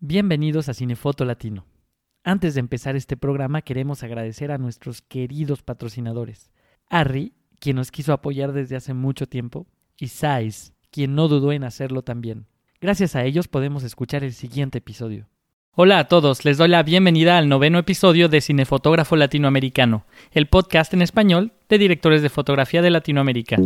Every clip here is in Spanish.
Bienvenidos a Cinefoto Latino. Antes de empezar este programa queremos agradecer a nuestros queridos patrocinadores. Harry, quien nos quiso apoyar desde hace mucho tiempo, y Sais, quien no dudó en hacerlo también. Gracias a ellos podemos escuchar el siguiente episodio. Hola a todos, les doy la bienvenida al noveno episodio de Cinefotógrafo Latinoamericano, el podcast en español de directores de fotografía de Latinoamérica.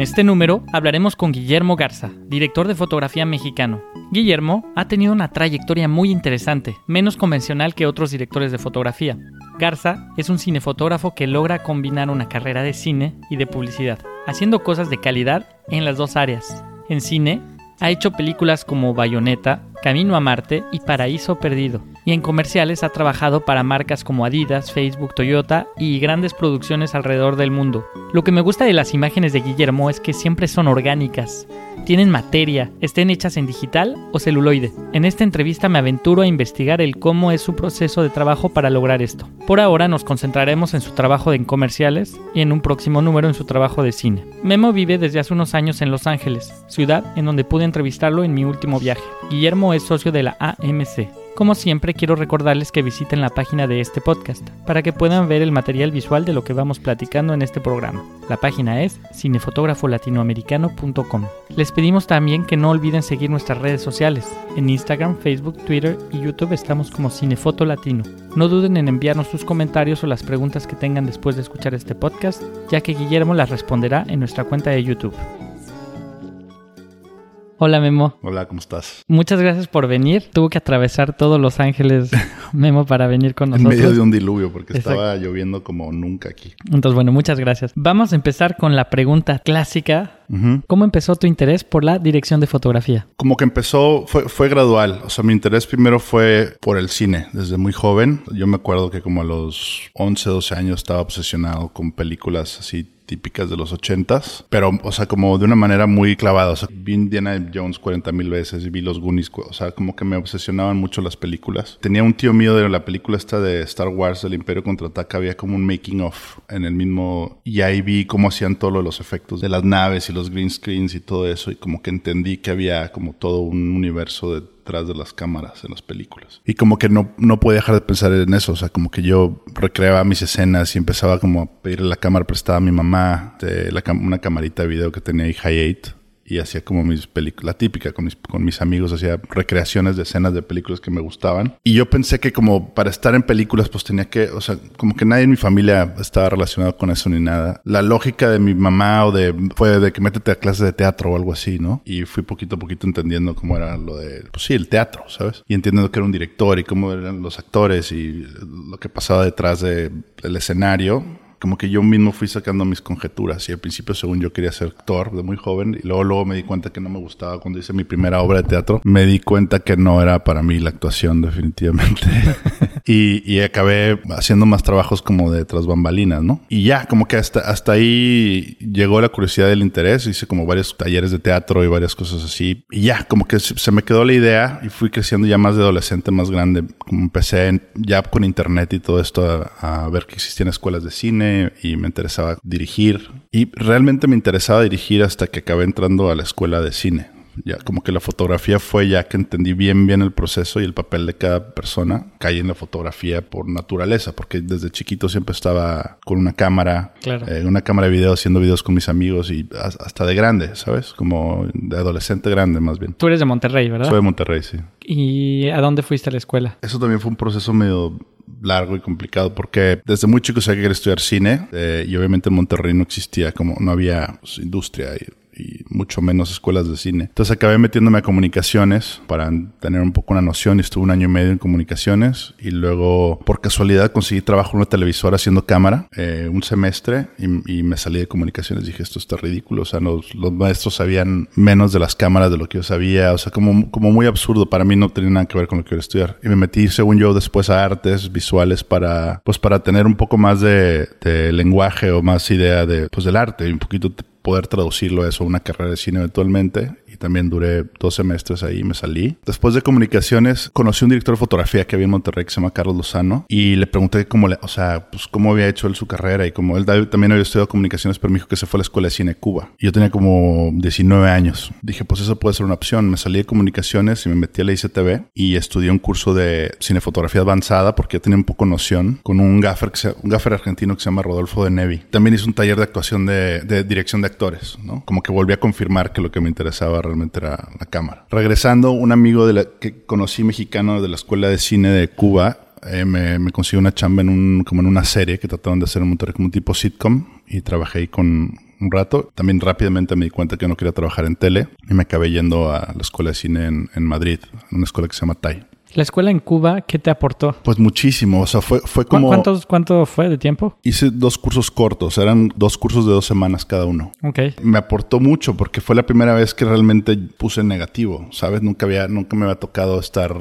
En este número hablaremos con Guillermo Garza, director de fotografía mexicano. Guillermo ha tenido una trayectoria muy interesante, menos convencional que otros directores de fotografía. Garza es un cinefotógrafo que logra combinar una carrera de cine y de publicidad, haciendo cosas de calidad en las dos áreas. En cine, ha hecho películas como Bayonetta, Camino a Marte y Paraíso Perdido. Y en comerciales ha trabajado para marcas como Adidas, Facebook, Toyota y grandes producciones alrededor del mundo. Lo que me gusta de las imágenes de Guillermo es que siempre son orgánicas, tienen materia, estén hechas en digital o celuloide. En esta entrevista me aventuro a investigar el cómo es su proceso de trabajo para lograr esto. Por ahora nos concentraremos en su trabajo en comerciales y en un próximo número en su trabajo de cine. Memo vive desde hace unos años en Los Ángeles, ciudad en donde pude entrevistarlo en mi último viaje. Guillermo es socio de la AMC. Como siempre, quiero recordarles que visiten la página de este podcast para que puedan ver el material visual de lo que vamos platicando en este programa. La página es cinefotógrafolatinoamericano.com. Les pedimos también que no olviden seguir nuestras redes sociales. En Instagram, Facebook, Twitter y YouTube estamos como Cinefoto Latino. No duden en enviarnos sus comentarios o las preguntas que tengan después de escuchar este podcast, ya que Guillermo las responderá en nuestra cuenta de YouTube. Hola Memo. Hola, ¿cómo estás? Muchas gracias por venir. Tuvo que atravesar todos Los Ángeles, Memo, para venir con nosotros. En medio de un diluvio, porque estaba lloviendo como nunca aquí. Entonces, bueno, muchas gracias. Vamos a empezar con la pregunta clásica. ¿Cómo empezó tu interés por la dirección de fotografía? Como que empezó, fue, fue gradual. O sea, mi interés primero fue por el cine, desde muy joven. Yo me acuerdo que como a los 11, 12 años estaba obsesionado con películas así típicas de los ochentas, pero, o sea, como de una manera muy clavada. O sea, vi Indiana Jones 40 mil veces y vi los Goonies, o sea, como que me obsesionaban mucho las películas. Tenía un tío mío de la película esta de Star Wars, El Imperio Contraataca, había como un making of en el mismo, y ahí vi cómo hacían todos los efectos de las naves y los green screens y todo eso, y como que entendí que había como todo un universo de detrás de las cámaras en las películas. Y como que no, no podía dejar de pensar en eso, o sea, como que yo recreaba mis escenas y empezaba como a pedirle la cámara prestada a mi mamá, una camarita de video que tenía High 8 y hacía como mis películas, la típica con mis, con mis amigos, hacía recreaciones de escenas de películas que me gustaban. Y yo pensé que como para estar en películas pues tenía que, o sea, como que nadie en mi familia estaba relacionado con eso ni nada. La lógica de mi mamá o de, fue de que métete a clases de teatro o algo así, ¿no? Y fui poquito a poquito entendiendo cómo era lo de, pues sí, el teatro, ¿sabes? Y entendiendo que era un director y cómo eran los actores y lo que pasaba detrás de, del escenario como que yo mismo fui sacando mis conjeturas y al principio según yo quería ser actor de muy joven y luego luego me di cuenta que no me gustaba. Cuando hice mi primera obra de teatro me di cuenta que no era para mí la actuación definitivamente y, y, acabé haciendo más trabajos como de tras bambalinas no y ya como que hasta hasta ahí llegó la curiosidad del interés hice como varios talleres de teatro y varias cosas así y ya como que se me quedó la idea y fui creciendo ya más de adolescente más grande como empecé ya con internet y todo esto a, a ver que existían escuelas de cine y me interesaba dirigir. Y realmente me interesaba dirigir hasta que acabé entrando a la escuela de cine. Ya como que la fotografía fue ya que entendí bien bien el proceso y el papel de cada persona. Caí en la fotografía por naturaleza, porque desde chiquito siempre estaba con una cámara, claro. eh, una cámara de video, haciendo videos con mis amigos y hasta de grande, ¿sabes? Como de adolescente grande más bien. Tú eres de Monterrey, ¿verdad? Soy de Monterrey, sí. ¿Y a dónde fuiste a la escuela? Eso también fue un proceso medio largo y complicado porque desde muy chico sabía que quería estudiar cine eh, y obviamente en Monterrey no existía como no había pues, industria y y mucho menos escuelas de cine. Entonces acabé metiéndome a comunicaciones para tener un poco una noción y estuve un año y medio en comunicaciones y luego por casualidad conseguí trabajo en una televisora haciendo cámara eh, un semestre y, y, me salí de comunicaciones. Dije, esto está ridículo. O sea, los, los, maestros sabían menos de las cámaras de lo que yo sabía. O sea, como, como muy absurdo. Para mí no tenía nada que ver con lo que quería estudiar. Y me metí, según yo, después a artes visuales para, pues para tener un poco más de, de lenguaje o más idea de, pues del arte y un poquito poder traducirlo eso a una carrera de cine eventualmente. Y también duré dos semestres ahí, me salí. Después de comunicaciones, conocí un director de fotografía que había en Monterrey que se llama Carlos Lozano y le pregunté cómo, le, o sea, pues cómo había hecho él su carrera y como él también había estudiado comunicaciones, pero me dijo que se fue a la escuela de cine Cuba. Y yo tenía como 19 años. Dije, pues eso puede ser una opción. Me salí de comunicaciones y me metí a la ICTV y estudié un curso de cinefotografía avanzada porque ya tenía un poco noción con un gaffer, que un gaffer argentino que se llama Rodolfo de Nevi. También hice un taller de actuación de, de dirección de actores, ¿no? Como que volví a confirmar que lo que me interesaba realmente era la cámara. Regresando, un amigo de la, que conocí mexicano de la escuela de cine de Cuba eh, me, consiguió una chamba en como en una serie que trataban de hacer en Monterrey como un tipo sitcom y trabajé ahí con un rato. También rápidamente me di cuenta que no quería trabajar en tele y me acabé yendo a la escuela de cine en, en Madrid, en una escuela que se llama TAI. ¿La escuela en Cuba qué te aportó? Pues muchísimo, o sea, fue, fue como... ¿Cuántos, ¿Cuánto fue de tiempo? Hice dos cursos cortos, eran dos cursos de dos semanas cada uno. Ok. Me aportó mucho porque fue la primera vez que realmente puse negativo, ¿sabes? Nunca, había, nunca me había tocado estar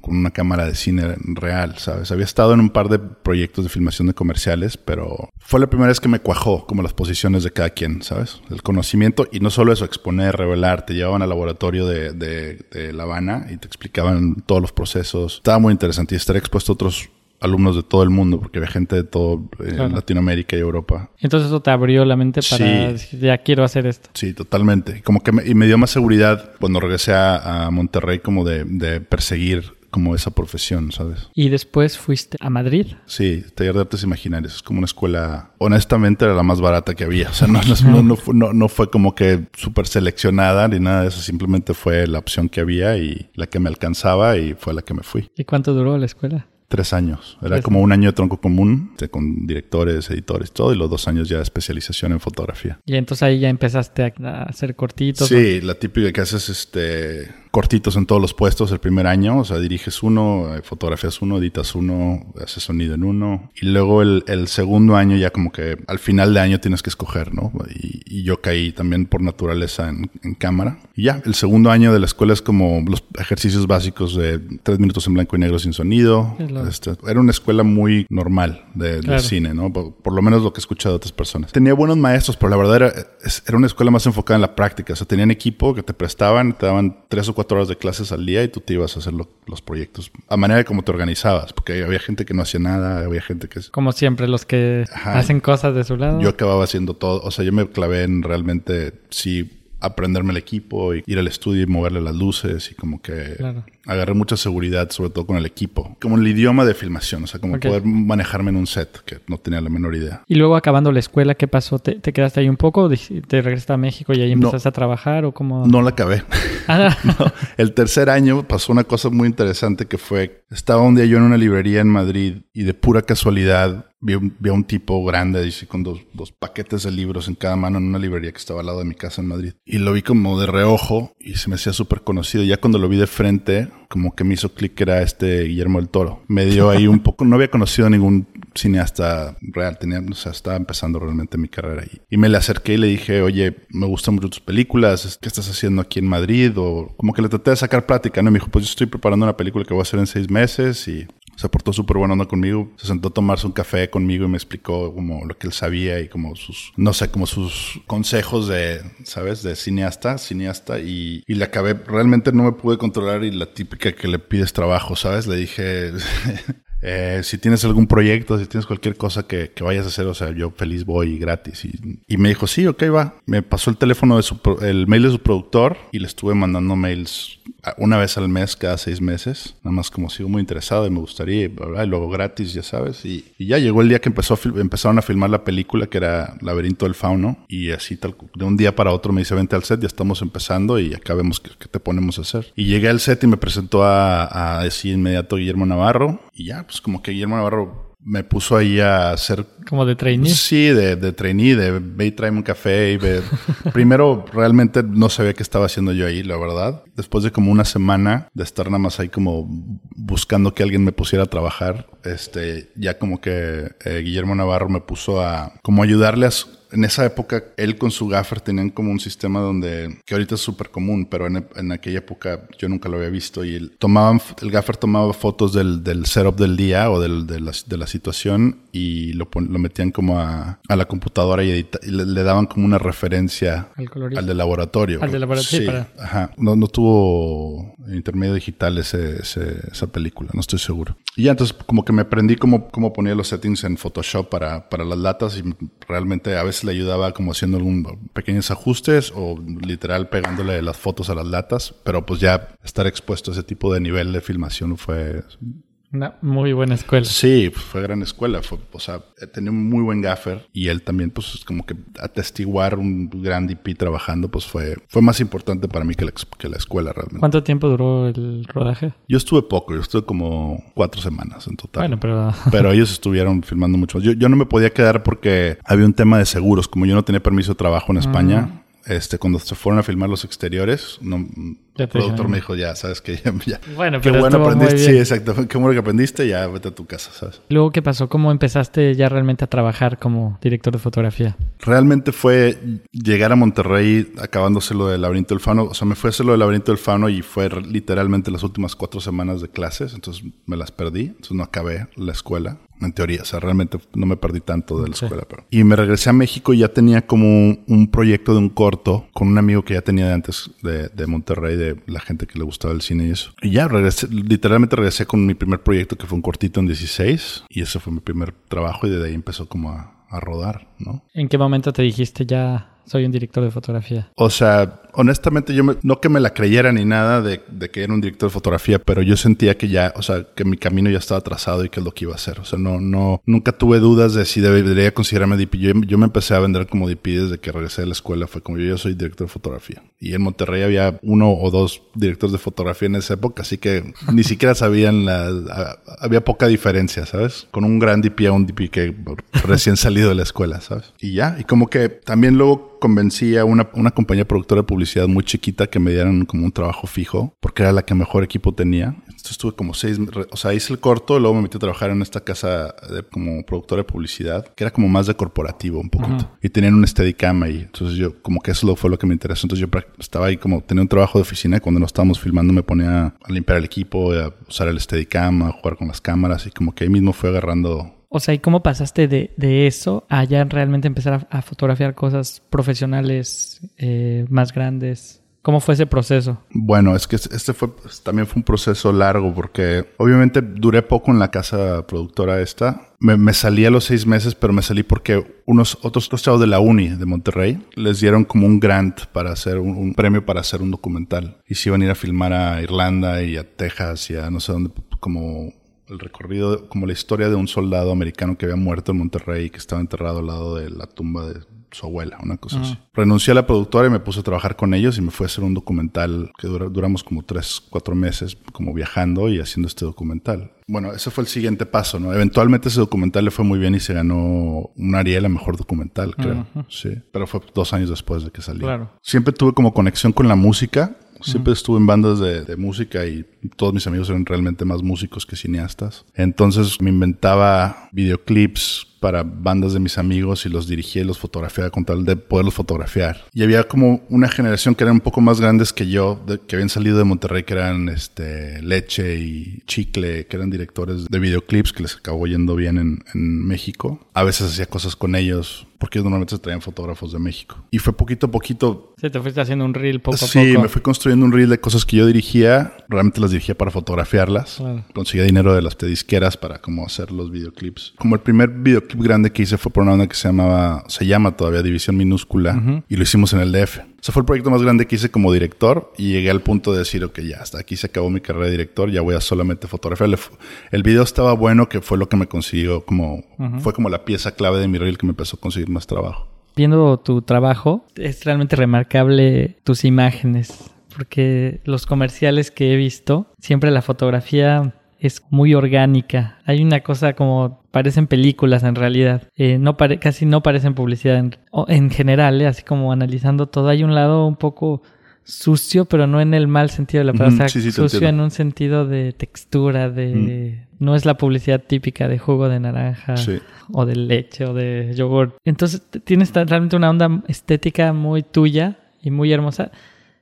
con una cámara de cine real, ¿sabes? Había estado en un par de proyectos de filmación de comerciales, pero fue la primera vez que me cuajó como las posiciones de cada quien, ¿sabes? El conocimiento y no solo eso, exponer, revelar, te llevaban al laboratorio de, de, de La Habana y te explicaban todos los procesos estaba muy interesante y estar expuesto a otros alumnos de todo el mundo, porque había gente de todo eh, Latinoamérica y Europa. Entonces eso te abrió la mente para decir, ya quiero hacer esto. Sí, totalmente. Como que me, y me dio más seguridad cuando regresé a, a Monterrey como de, de, perseguir como esa profesión, ¿sabes? ¿Y después fuiste a Madrid? Sí, taller de artes imaginarias. Es como una escuela, honestamente era la más barata que había. O sea, no, no, no, fue, no, no fue como que súper seleccionada ni nada de eso. Simplemente fue la opción que había y la que me alcanzaba y fue la que me fui. ¿Y cuánto duró la escuela? Tres años. Era como un año de tronco común, con directores, editores, todo, y los dos años ya de especialización en fotografía. Y entonces ahí ya empezaste a hacer cortitos. Sí, la típica que haces este cortitos en todos los puestos el primer año, o sea, diriges uno, eh, fotografías uno, editas uno, haces sonido en uno, y luego el, el segundo año ya como que al final de año tienes que escoger, ¿no? Y, y yo caí también por naturaleza en, en, cámara. Y ya, el segundo año de la escuela es como los ejercicios básicos de tres minutos en blanco y negro sin sonido. Este, era una escuela muy normal de, claro. de cine, ¿no? Por, por, lo menos lo que he escuchado de otras personas. Tenía buenos maestros, pero la verdad era, era una escuela más enfocada en la práctica, o sea, tenían equipo que te prestaban, te daban tres o cuatro horas de clases al día y tú te ibas a hacer lo, los proyectos a manera de cómo te organizabas, porque había gente que no hacía nada, había gente que... Como siempre, los que Ajá. hacen cosas de su lado. Yo acababa haciendo todo, o sea, yo me clavé en realmente, sí, aprenderme el equipo y ir al estudio y moverle las luces y como que claro. agarré mucha seguridad, sobre todo con el equipo. Como el idioma de filmación, o sea, como okay. poder manejarme en un set, que no tenía la menor idea. Y luego acabando la escuela, ¿qué pasó? ¿Te, te quedaste ahí un poco? ¿Te regresaste a México y ahí empezaste no, a trabajar o cómo? No la acabé. Ah. no, el tercer año pasó una cosa muy interesante que fue, estaba un día yo en una librería en Madrid y de pura casualidad vi, vi a un tipo grande dice, con dos, dos, paquetes de libros en cada mano en una librería que estaba al lado de mi casa en Madrid. Y lo vi como de reojo y se me hacía súper conocido. Ya cuando lo vi de frente, como que me hizo clic que era este Guillermo del Toro. Me dio ahí un poco, no había conocido ningún cineasta real, tenía, o sea, estaba empezando realmente mi carrera ahí. Y me le acerqué y le dije, oye, me gustan mucho tus películas, ¿qué estás haciendo aquí en Madrid? O como que le traté de sacar plática, ¿no? Y me dijo, pues yo estoy preparando una película que voy a hacer en seis meses y se portó súper buena onda conmigo. Se sentó a tomarse un café conmigo y me explicó como lo que él sabía y como sus, no sé, como sus consejos de, ¿sabes? De cineasta, cineasta. Y, y le acabé, realmente no me pude controlar y la típica que le pides trabajo, ¿sabes? Le dije, Eh, si tienes algún proyecto, si tienes cualquier cosa que, que, vayas a hacer, o sea, yo feliz voy gratis. Y, y, me dijo, sí, ok, va. Me pasó el teléfono de su, el mail de su productor y le estuve mandando mails una vez al mes, cada seis meses. Nada más como sigo muy interesado y me gustaría, y, y luego gratis, ya sabes. Y, ya llegó el día que empezó empezaron a filmar la película, que era Laberinto del Fauno. Y así, tal, de un día para otro me dice, vente al set, ya estamos empezando y acá vemos qué, qué te ponemos a hacer. Y llegué al set y me presentó a, a decir inmediato Guillermo Navarro. Y ya, pues como que Guillermo Navarro me puso ahí a hacer... ¿Como de trainee? Sí, de, de trainee, de ve y tráeme un café y ve... Primero, realmente no sabía qué estaba haciendo yo ahí, la verdad. Después de como una semana de estar nada más ahí como buscando que alguien me pusiera a trabajar, este, ya como que eh, Guillermo Navarro me puso a como ayudarle a en esa época él con su gaffer tenían como un sistema donde, que ahorita es súper común, pero en, en, aquella época yo nunca lo había visto y él tomaban, el gaffer tomaba fotos del, del setup del día o del, de, la, de, la, situación y lo, lo metían como a, a la computadora y, edita, y le, le, daban como una referencia al, al de laboratorio. Al de laboratorio, sí, para... ajá. No, no tuvo intermedio digital ese, ese, esa película, no estoy seguro. Y ya entonces como que me aprendí cómo, cómo ponía los settings en Photoshop para, para las latas y realmente a veces le ayudaba como haciendo algún pequeños ajustes o literal pegándole las fotos a las latas, pero pues ya estar expuesto a ese tipo de nivel de filmación fue una muy buena escuela. Sí, fue gran escuela. Fue, o sea, tenía un muy buen gaffer y él también, pues, como que atestiguar un gran DP trabajando, pues fue, fue más importante para mí que la, que la escuela realmente. ¿Cuánto tiempo duró el rodaje? Yo estuve poco, yo estuve como cuatro semanas en total. Bueno, pero. pero ellos estuvieron filmando mucho más. Yo, yo no me podía quedar porque había un tema de seguros. Como yo no tenía permiso de trabajo en España. Mm este, cuando se fueron a filmar los exteriores, no, el productor me dijo, ya, sabes que ya, ya, Bueno, qué pero bueno aprendiste, sí, exacto, qué bueno que aprendiste, ya vete a tu casa, ¿sabes? Luego, ¿qué pasó? ¿Cómo empezaste ya realmente a trabajar como director de fotografía? Realmente fue llegar a Monterrey acabándose lo del laberinto del fauno, o sea, me fue a hacer lo del laberinto del fauno y fue literalmente las últimas cuatro semanas de clases, entonces me las perdí, entonces no acabé la escuela. En teoría, o sea, realmente no me perdí tanto de la Sí. escuela. Pero... Y me regresé a México y ya tenía como un, un proyecto de un corto con un amigo que ya tenía de antes de, de Monterrey, de la gente que le gustaba el cine y eso. Y ya regresé, literalmente regresé con mi primer proyecto que fue un cortito en 16 y ese fue mi primer trabajo y desde ahí empezó como a, a rodar, ¿no? ¿En qué momento te dijiste ya soy un director de fotografía? O sea, honestamente yo me- no que me la creyera ni nada de, de que era un director de fotografía, pero yo sentía que ya, o sea, que mi camino ya estaba trazado y que es lo que iba a hacer. O sea, no, no, nunca tuve dudas de si debería considerarme DP. Yo, me empecé a vender como DP desde que regresé de la escuela. Fue como yo, yo soy director de fotografía. Y en Monterrey había uno o dos directores de fotografía en esa época, así que ni siquiera sabían la, a- había poca diferencia, ¿sabes? Con un gran DP a un DP que recién salido de la escuela, ¿sabes? Y ya, y como que también luego convencí a una, una compañía productora de publicidad muy chiquita que me dieran como un trabajo fijo, porque era la que mejor equipo tenía. Entonces estuve como seis, o sea, hice el corto, luego me metí a trabajar en esta casa de, como productora de publicidad, que era como más de corporativo un poquito. Y tenían un Steadicam ahí. Entonces yo, como que eso fue lo que me interesó. Entonces yo estaba ahí como, tenía un trabajo de oficina y cuando no estábamos filmando me ponía a limpiar el equipo, a usar el Steadicam, a jugar con las cámaras y como que ahí mismo fue agarrando O sea, ¿y cómo pasaste de, de eso a ya realmente empezar a, fotografiar cosas profesionales eh, más grandes? ¿Cómo fue ese proceso? Bueno, es que este fue también fue un proceso largo porque obviamente duré poco en la casa productora esta. Me, me salí a los seis meses, pero me salí porque unos otros, otros chavos de la uni de Monterrey les dieron como un grant para hacer un, un premio para hacer un documental y se iban a ir a filmar a Irlanda y a Texas y a no sé dónde como el recorrido, como la historia de un soldado americano que había muerto en Monterrey y que estaba enterrado al lado de la tumba de su abuela, una cosa así. Renuncié a la productora y me puse a trabajar con ellos y me fui a hacer un documental que dura- duramos como tres, cuatro meses, como viajando y haciendo este documental. Bueno, ese fue el siguiente paso, ¿no? Eventualmente ese documental le fue muy bien y se ganó un Ariel a mejor documental, creo. Sí, pero fue dos años después de que salió. Claro. Siempre tuve como conexión con la música. Siempre estuve en bandas de, de música y todos mis amigos eran realmente más músicos que cineastas. Entonces me inventaba videoclips para bandas de mis amigos y los dirigía y los fotografiaba con tal de poderlos fotografiar. Y había como una generación que eran un poco más grandes que yo, de- que habían salido de Monterrey, que eran este, Leche y Chicle, que eran directores de videoclips que les acabó yendo bien en, en México. A veces hacía cosas con ellos, porque normalmente se traían fotógrafos de México. Y fue poquito a poquito Se te fuiste haciendo un reel poco a sí, poco. me fui construyendo un reel de cosas que yo dirigía. Realmente las dirigía para fotografiarlas. Claro. Conseguía dinero de las disqueras para como hacer los videoclips. Como el primer videoclip grande que hice fue por una banda que se llamaba, se llama todavía División Minúscula. Y lo hicimos en el DF. O sea, fue el proyecto más grande que hice como director y llegué al punto de decir, ok, ya hasta aquí se acabó mi carrera de director, ya voy a solamente fotografiar. El video estaba bueno, que fue lo que me consiguió como, fue como la pieza clave de mi reel que me empezó a conseguir más trabajo. Viendo tu trabajo, es realmente remarcable tus imágenes, porque los comerciales que he visto, siempre la fotografía es muy orgánica. Hay una cosa como parecen películas en realidad, Eh, no pare- casi no parecen publicidad en, o- en general, eh, así como analizando todo. Hay un lado un poco sucio, pero no en el mal sentido de la palabra. sucio en un sentido de textura, de... No es la publicidad típica de jugo de naranja o de leche o de yogur. Entonces tienes realmente una onda estética muy tuya y muy hermosa.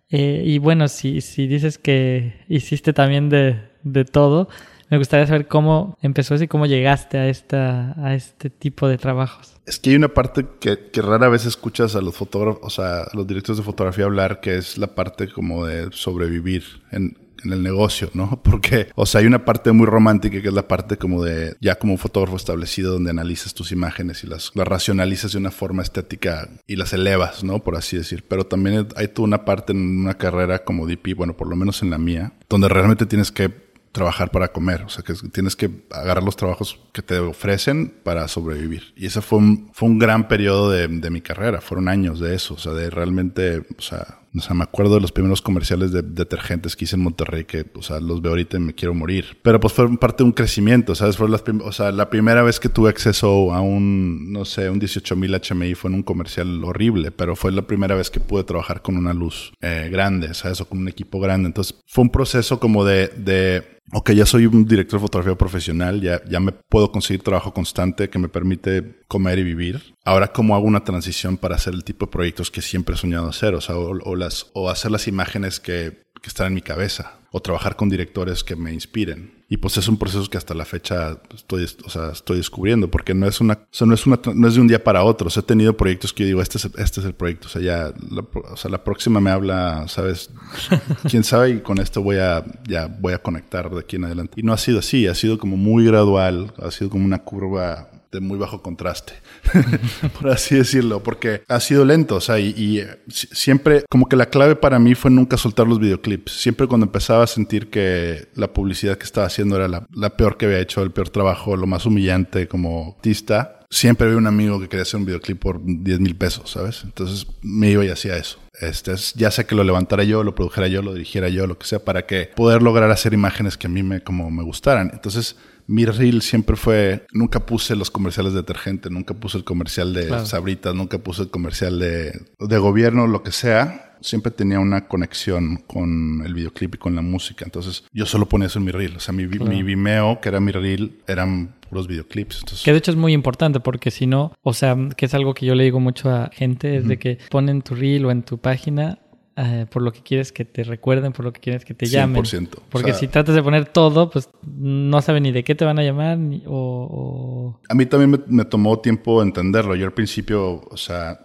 Eh, y bueno, si, si dices que hiciste también de, de todo, me gustaría saber cómo empezó y cómo llegaste a, esta, a este tipo de trabajos. Es que hay una parte que, rara vez escuchas a los fotógrafos, o sea, a los directores de fotografía hablar, que es la parte como de sobrevivir en, el negocio, ¿no? Porque, o sea, hay una parte muy romántica que es la parte como de, ya como un fotógrafo establecido, donde analizas tus imágenes y las, las racionalizas de una forma estética y las elevas, ¿no? Por así decir. Pero también hay toda una parte en una carrera como DP, bueno, por lo menos en la mía, donde realmente tienes que trabajar para comer. O sea, que tienes que agarrar los trabajos que te ofrecen para sobrevivir. Y ese fue un, fue un gran periodo de, de mi carrera. Fueron años de eso. O sea, de realmente, o sea, o sea, me acuerdo de los primeros comerciales de detergentes que hice en Monterrey que, o sea, los veo ahorita y me quiero morir. Pero pues fue parte de un crecimiento, ¿sabes? Fue o sea, la primera vez que tuve acceso a un, no sé, un 18000 HMI fue en un comercial horrible, pero fue la primera vez que pude trabajar con una luz eh, grande, ¿sabes? O con un equipo grande. Entonces fue un proceso como de, de ok, ya soy un director de fotografía profesional, ya, ya me puedo conseguir trabajo constante que me permite comer y vivir. Ahora, ¿cómo hago una transición para hacer el tipo de proyectos que siempre he soñado hacer? O sea, o, las, o hacer las imágenes que, que están en mi cabeza, o trabajar con directores que me inspiren. Y pues es un proceso que hasta la fecha estoy, o sea, estoy descubriendo, porque no es una, o no es una, no es de un día para otro. O sea, he tenido proyectos que yo digo, este es, este es el proyecto. O sea, ya, la, o sea, la próxima me habla, sabes, quién sabe, y con esto voy a, ya voy a conectar de aquí en adelante. Y no ha sido así, ha sido como muy gradual, ha sido como una curva de muy bajo contraste, por así decirlo, porque ha sido lento, o sea, y, siempre, como que la clave para mí fue nunca soltar los videoclips. Siempre cuando empezaba a sentir que la publicidad que estaba haciendo era la, peor que había hecho, el peor trabajo, lo más humillante como artista, siempre había un amigo que quería hacer un videoclip por 10 mil pesos, ¿sabes? Entonces me iba y hacía eso. Este, ya sea que lo levantara yo, lo produjera yo, lo dirigiera yo, lo que sea, para que poder lograr hacer imágenes que a mí me, como me gustaran. Entonces, mi reel siempre fue, nunca puse los comerciales de detergente, nunca puse el comercial de sabritas, nunca puse el comercial de, de gobierno, lo que sea. Siempre tenía una conexión con el videoclip y con la música. Entonces yo solo ponía eso en mi reel. O sea, mi, mi Vimeo, que era mi reel, eran puros videoclips. Que de hecho es muy importante porque si no, o sea, que es algo que yo le digo mucho a gente, es de que ponen tu reel o en tu página eh, por lo que quieres que te recuerden, por lo que quieres que te llamen. 100%. Porque si tratas de poner todo, pues no saben ni de qué te van a llamar ni, o, A mí también me, tomó tiempo entenderlo. Yo al principio, o sea,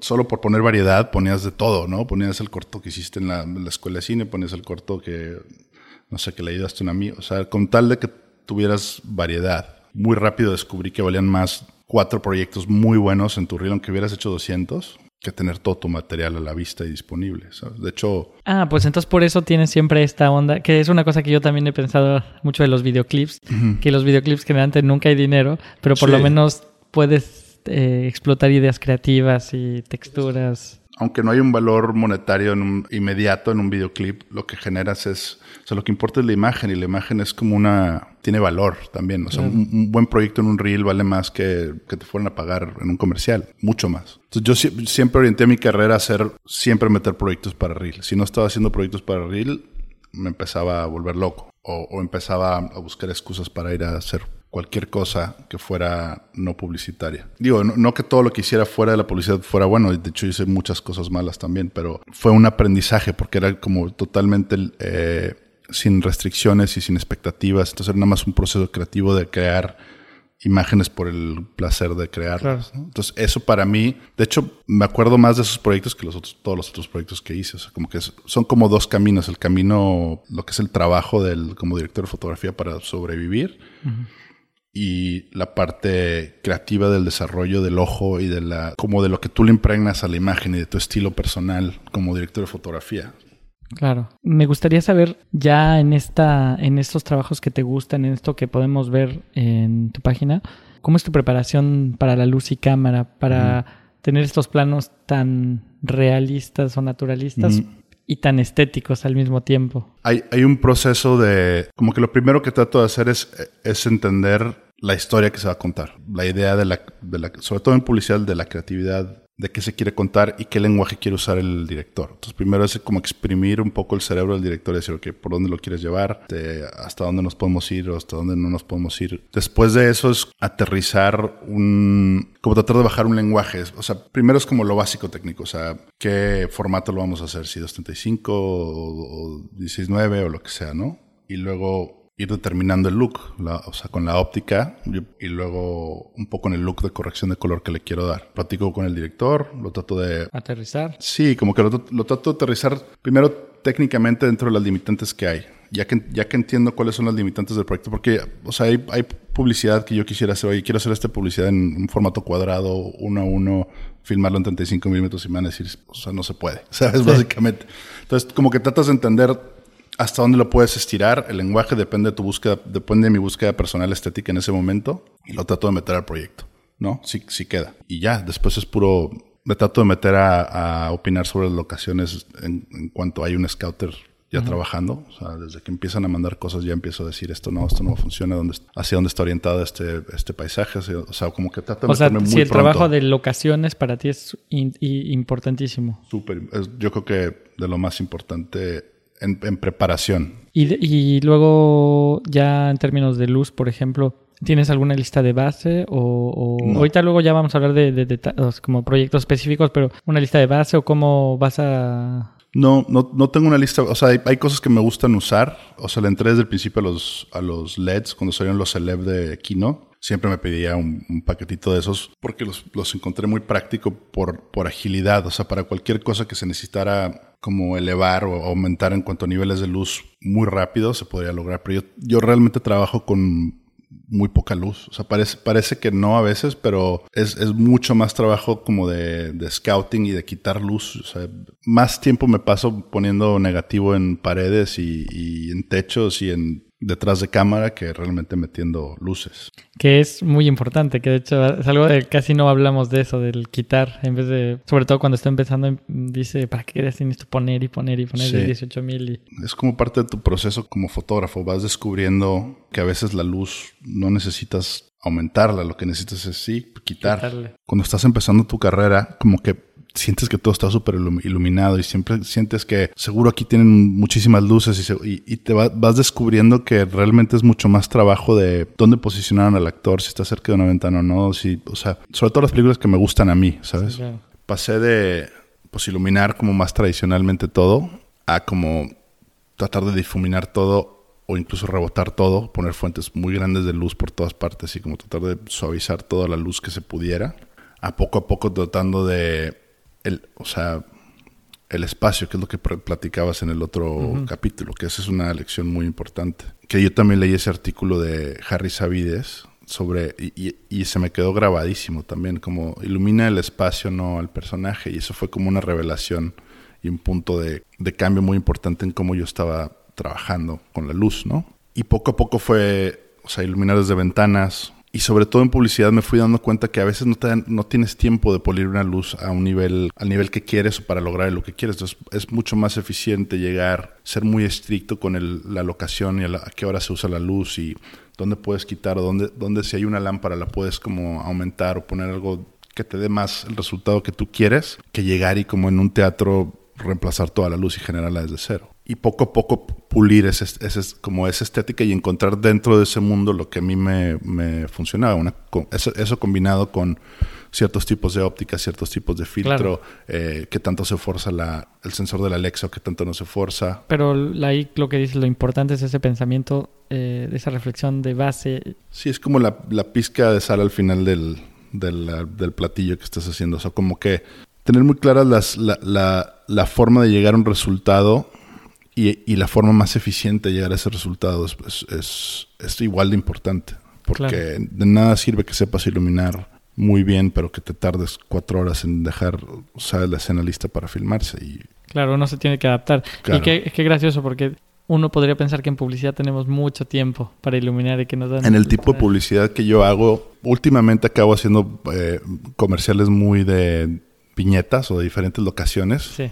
solo por poner variedad ponías de todo, ¿no? Ponías el corto que hiciste en la, escuela de cine, ponías el corto que, no sé, que le ayudaste a un amigo. O sea, con tal de que tuvieras variedad. Muy rápido descubrí que valían más cuatro proyectos muy buenos en tu reel, aunque hubieras hecho 200 que tener todo tu material a la vista y disponible. De hecho... Ah, pues entonces por eso tienes siempre esta onda, que es una cosa que yo también he pensado mucho de los videoclips, que los videoclips generalmente nunca hay dinero, pero por lo menos puedes eh, explotar ideas creativas y texturas aunque no hay un valor monetario en un, inmediato en un videoclip, lo que generas es, o sea, lo que importa es la imagen y la imagen es como una, tiene valor también. O sea, un, buen proyecto en un reel vale más que, que te fueran a pagar en un comercial, mucho más. Entonces yo siempre orienté mi carrera a hacer, siempre meter proyectos para reel. Si no estaba haciendo proyectos para reel, me empezaba a volver loco o, o empezaba a buscar excusas para ir a hacer cualquier cosa que fuera no publicitaria. Digo, no, que todo lo que hiciera fuera de la publicidad fuera bueno, de hecho hice muchas cosas malas también, pero fue un aprendizaje porque era como totalmente eh, sin restricciones y sin expectativas, entonces era nada más un proceso creativo de crear imágenes por el placer de crearlas. Entonces, eso para mí, de hecho, me acuerdo más de esos proyectos que los otros, todos los otros proyectos que hice. O sea, como que son como dos caminos. El camino, lo que es el trabajo del, como director de fotografía para sobrevivir y la parte creativa del desarrollo del ojo y de la como de lo que tú le impregnas a la imagen y de tu estilo personal como director de fotografía. Claro. Me gustaría saber ya en esta en estos trabajos que te gustan, en esto que podemos ver en tu página, ¿cómo es tu preparación para la luz y cámara para tener estos planos tan realistas o naturalistas? y tan estéticos al mismo tiempo. Hay, hay un proceso de, como que lo primero que trato de hacer es, es entender la historia que se va a contar, la idea de la, de la, sobre todo en publicidad, de la creatividad de qué se quiere contar y qué lenguaje quiere usar el director. Entonces, primero es como exprimir un poco el cerebro del director decir, ok, ¿por dónde lo quieres llevar? ¿Hasta dónde nos podemos ir o hasta dónde no nos podemos ir? Después de eso es aterrizar un... como tratar de bajar un lenguaje. O sea, primero es como lo básico técnico, o sea, ¿qué formato lo vamos a hacer? Si 235 o, o 16.9 o lo que sea, ¿no? Y luego ir determinando el look, o sea, con la óptica y luego un poco en el look de corrección de color que le quiero dar. Platico con el director, lo trato de... Aterrizar. Sí, como que lo, lo trato de aterrizar primero técnicamente dentro de las limitantes que hay. Ya que, ya que entiendo cuáles son las limitantes del proyecto, porque, o sea, hay, hay publicidad que yo quisiera hacer, oye, quiero hacer esta publicidad en un formato cuadrado, uno a uno, filmarlo en 35 milímetros y me van a decir, o sea, no se puede, ¿sabes? Básicamente. Entonces, como que tratas de entender hasta dónde lo puedes estirar. El lenguaje depende de tu búsqueda, depende de mi búsqueda personal estética en ese momento y lo trato de meter al proyecto, ¿no? Sí, sí queda. Y ya, después es puro, me trato de meter a, opinar sobre las locaciones en, cuanto hay un scouter ya trabajando. O sea, desde que empiezan a mandar cosas ya empiezo a decir esto no, esto no funciona, dónde, hacia dónde está orientado este, este paisaje. O sea, como que trato de O sea, si el trabajo de locaciones para ti es importantísimo. Súper. Yo creo que de lo más importante en, preparación. Y, y, luego, ya en términos de luz, por ejemplo, ¿tienes alguna lista de base? O, ahorita luego ya vamos a hablar de, de, como proyectos específicos, pero una lista de base o cómo vas a... No, no, no tengo una lista, o sea, hay, cosas que me gustan usar, o sea, le entré desde el principio a los, a los LEDs cuando salieron los celeb de Kino siempre me pedía un, paquetito de esos porque los, los encontré muy práctico por, por agilidad. O sea, para cualquier cosa que se necesitara como elevar o aumentar en cuanto a niveles de luz muy rápido se podría lograr. Pero yo, yo realmente trabajo con muy poca luz. O sea, parece, parece que no a veces, pero es, es mucho más trabajo como de, scouting y de quitar luz. O sea, más tiempo me paso poniendo negativo en paredes y en techos y en detrás de cámara que realmente metiendo luces. Que es muy importante, que de hecho es algo de casi no hablamos de eso, del quitar, en vez de, sobre todo cuando está empezando, dice, ¿para qué tienes que poner y poner y poner de 18 mil? Y... Es como parte de tu proceso como fotógrafo, vas descubriendo que a veces la luz no necesitas aumentarla, lo que necesitas es sí, quitar. Cuando estás empezando tu carrera, como que sientes que todo está súper iluminado y siempre sientes que seguro aquí tienen muchísimas luces y, te vas descubriendo que realmente es mucho más trabajo de dónde posicionaron al actor, si está cerca de una ventana o no, si, o sea, sobre todo las películas que me gustan a mí, ¿sabes? Pasé de pues iluminar como más tradicionalmente todo a como tratar de difuminar todo o incluso rebotar todo, poner fuentes muy grandes de luz por todas partes y como tratar de suavizar toda la luz que se pudiera, a poco a poco tratando de el, o sea, el espacio, que es lo que platicabas en el otro capítulo, que esa es una lección muy importante. Que yo también leí ese artículo de Harry Savides sobre, y, y, se me quedó grabadísimo también, como ilumina el espacio, no al personaje, y eso fue como una revelación y un punto de, de cambio muy importante en cómo yo estaba trabajando con la luz, ¿no? Y poco a poco fue, o sea, iluminar desde ventanas, y sobre todo en publicidad me fui dando cuenta que a veces no, te, no tienes tiempo de polir una luz a un nivel, al nivel que quieres o para lograr lo que quieres. Entonces es mucho más eficiente llegar, ser muy estricto con el, la locación y a, qué hora se usa la luz y dónde puedes quitar o dónde, dónde si hay una lámpara la puedes como aumentar o poner algo que te dé más el resultado que tú quieres que llegar y como en un teatro reemplazar toda la luz y generarla desde cero y poco a poco pulir ese, ese, como esa estética y encontrar dentro de ese mundo lo que a mí me, me funcionaba. Una, eso, eso, combinado con ciertos tipos de óptica, ciertos tipos de filtro, eh, qué tanto se forza la, el sensor de la Alexa o qué tanto no se forza. Pero ahí lo que dice, lo importante es ese pensamiento, eh, esa reflexión de base. Sí, es como la, la pizca de sal al final del, del, del platillo que estás haciendo. O sea, como que tener muy clara las, la, la, la forma de llegar a un resultado y, la forma más eficiente de llegar a ese resultado es, es, igual de importante. Porque de nada sirve que sepas iluminar muy bien, pero que te tardes cuatro horas en dejar usar la escena lista para filmarse. Y... Claro, uno se tiene que adaptar. Y qué, qué gracioso, porque uno podría pensar que en publicidad tenemos mucho tiempo para iluminar y que nos dan... En el tipo de publicidad que yo hago, últimamente acabo haciendo eh, comerciales muy de viñetas o de diferentes locaciones. Sí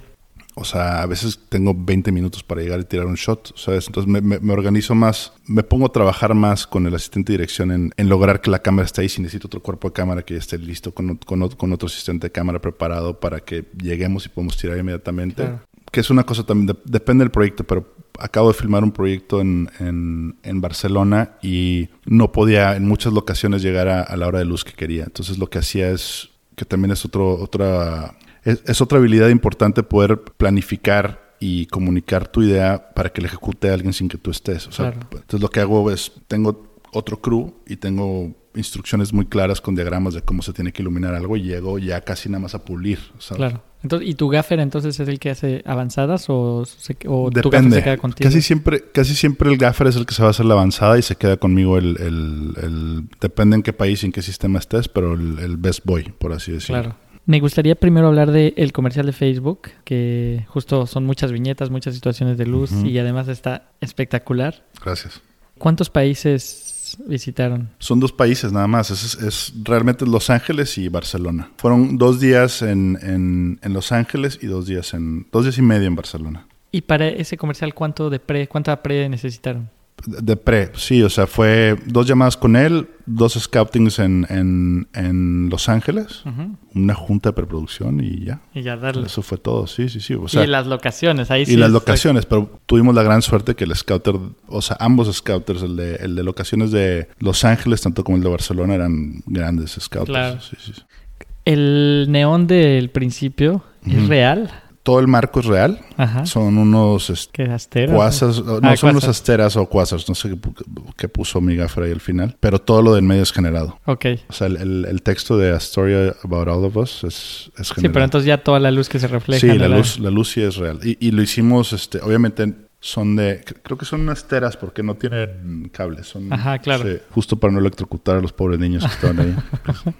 O sea, a veces tengo 20 minutos para llegar y tirar un shot, ¿sabes? Entonces me, me, organizo más, me pongo a trabajar más con el asistente de dirección en, en, lograr que la cámara esté ahí. Si necesito otro cuerpo de cámara que ya esté listo con, con, con otro asistente de cámara preparado para que lleguemos y podamos tirar inmediatamente. Que es una cosa también, depende del proyecto, pero acabo de filmar un proyecto en, en, en, Barcelona y no podía en muchas locaciones llegar a, a, la hora de luz que quería. Entonces lo que hacía es, que también es otro, otra es, otra habilidad importante poder planificar y comunicar tu idea para que le ejecute a alguien sin que tú estés. O sea, Entonces lo que hago es, tengo otro crew y tengo instrucciones muy claras con diagramas de cómo se tiene que iluminar algo y llego ya casi nada más a pulir. Claro. Entonces, ¿Y tu gaffer entonces es el que hace avanzadas o, tu gaffer se queda contigo? Casi siempre, casi siempre el gaffer es el que se va a hacer la avanzada y se queda conmigo el, el, el depende en qué país y en qué sistema estés, pero el, el best boy, por así decirlo. Claro. Me gustaría primero hablar del el comercial de Facebook, que justo son muchas viñetas, muchas situaciones de luz y además está espectacular. Gracias. ¿Cuántos países visitaron? Son dos países nada más, es, realmente Los Ángeles y Barcelona. Fueron dos días en, en, en, Los Ángeles y dos días en dos días y medio en Barcelona. ¿Y para ese comercial cuánto de pre, cuánta pre necesitaron? De pre, sí, o sea, fue dos llamadas con él, dos scoutings en, en, en Los Ángeles, una junta de preproducción y ya. Y ya darle. Eso fue todo, sí, sí, sí. y las locaciones, ahí sí. Y las locaciones, pero tuvimos la gran suerte que el scouter, o sea, ambos scouters, el de, el de locaciones de Los Ángeles, tanto como el de Barcelona, eran grandes scouters. Claro. Sí, sí, El neón del principio es real todo el marco es real. Son unos ¿Qué, cuasas, no ah, son unos asteras o cuasas, no sé qué, puso mi gaffer ahí al final, pero todo lo del medio es generado. Ok. O sea, el, el, texto de Astoria About All of Us es, es generado. Sí, pero entonces ya toda la luz que se refleja. Sí, la, luz, la luz sí es real. Y, y lo hicimos, este, obviamente son de, creo que son unas teras porque no tienen cables. Son, Ajá, claro. justo para no electrocutar a los pobres niños que estaban ahí.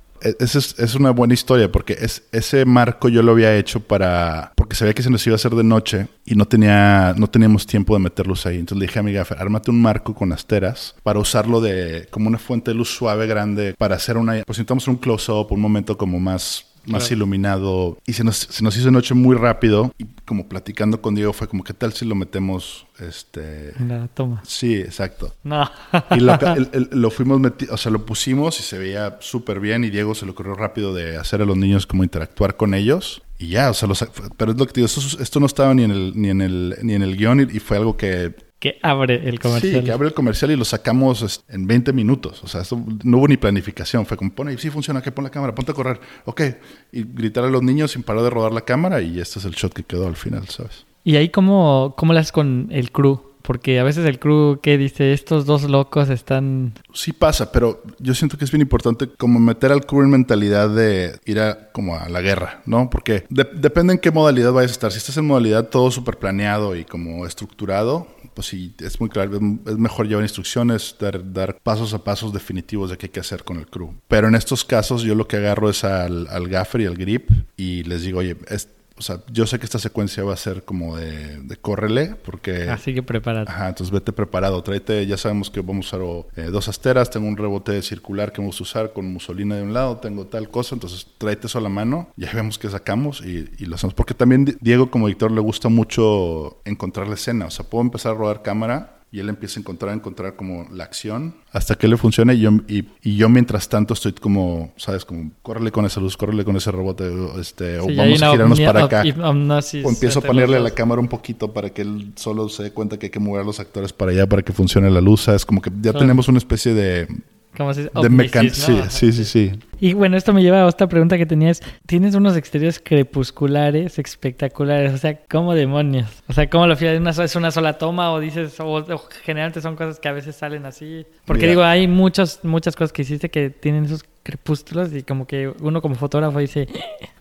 E, esa es, una buena historia porque es, ese marco yo lo había hecho para porque sabía que se nos iba a hacer de noche y no tenía no teníamos tiempo de meterlos ahí entonces le dije a mi gaffer ármate un marco con asteras para usarlo de como una fuente de luz suave grande para hacer una pues necesitamos un close up un momento como más más iluminado. Y se nos, se nos hizo noche muy rápido. Y como platicando con Diego fue como, ¿qué tal si lo metemos? Este... La toma. Sí, exacto. No. y lo, lo fuimos o sea, lo pusimos y se veía súper bien. Y Diego se le ocurrió rápido de hacer a los niños como interactuar con ellos. Y ya, o sea, los, pero es lo que te digo, esto, esto, no estaba ni en el, ni en el, ni en el guion y fue algo que que abre el comercial. Sí, que abre el comercial y lo sacamos en 20 minutos. O sea, no hubo ni planificación. Fue como, pone, sí funciona, que pon la cámara, ponte a correr. Ok. Y gritar a los niños sin parar de rodar la cámara y este es el shot que quedó al final, ¿sabes? ¿Y ahí cómo, cómo lo haces con el crew? Porque a veces el crew que dice, estos dos locos están... Sí pasa, pero yo siento que es bien importante como meter al crew en mentalidad de ir a, como a la guerra, ¿no? Porque depende en qué modalidad vayas a estar. Si estás en modalidad todo súper planeado y como estructurado, pues sí, es muy claro, es mejor llevar instrucciones, dar, dar, pasos a pasos definitivos de qué hay que hacer con el crew. Pero en estos casos yo lo que agarro es al, al gaffer y al grip y les digo, oye, es, o sea, yo sé que esta secuencia va a ser como de, de córrele, porque... Así que prepárate. Ajá, entonces vete preparado. Tráete, ya sabemos que vamos a usar eh, dos asteras, tengo un rebote circular que vamos a usar con musolina de un lado, tengo tal cosa, entonces tráete eso a la mano, ya vemos que sacamos y, y lo hacemos. Porque también Diego como editor le gusta mucho encontrar la escena, o sea, puedo empezar a rodar cámara y él empieza a encontrar, a encontrar como la acción hasta que le funcione y yo, y, yo mientras tanto estoy como, ¿sabes? Como, córrele con esa luz, córrele con ese rebote, este, o vamos a girarnos para acá. o empiezo a ponerle a la cámara un poquito para que él solo se dé cuenta que hay que mover a los actores para allá para que funcione la luz, ¿sabes? Como que ya tenemos una especie de ¿Cómo se De mecánica. Sí, sí, sí, Y bueno, esto me lleva a otra pregunta que tenías. Tienes unos exteriores crepusculares espectaculares. O sea, ¿cómo demonios? O sea, ¿cómo lo fijas? ¿Es una sola toma o dices, o, generalmente son cosas que a veces salen así? Porque digo, hay muchos, muchas cosas que hiciste que tienen esos crepúsculos y como que uno como fotógrafo dice...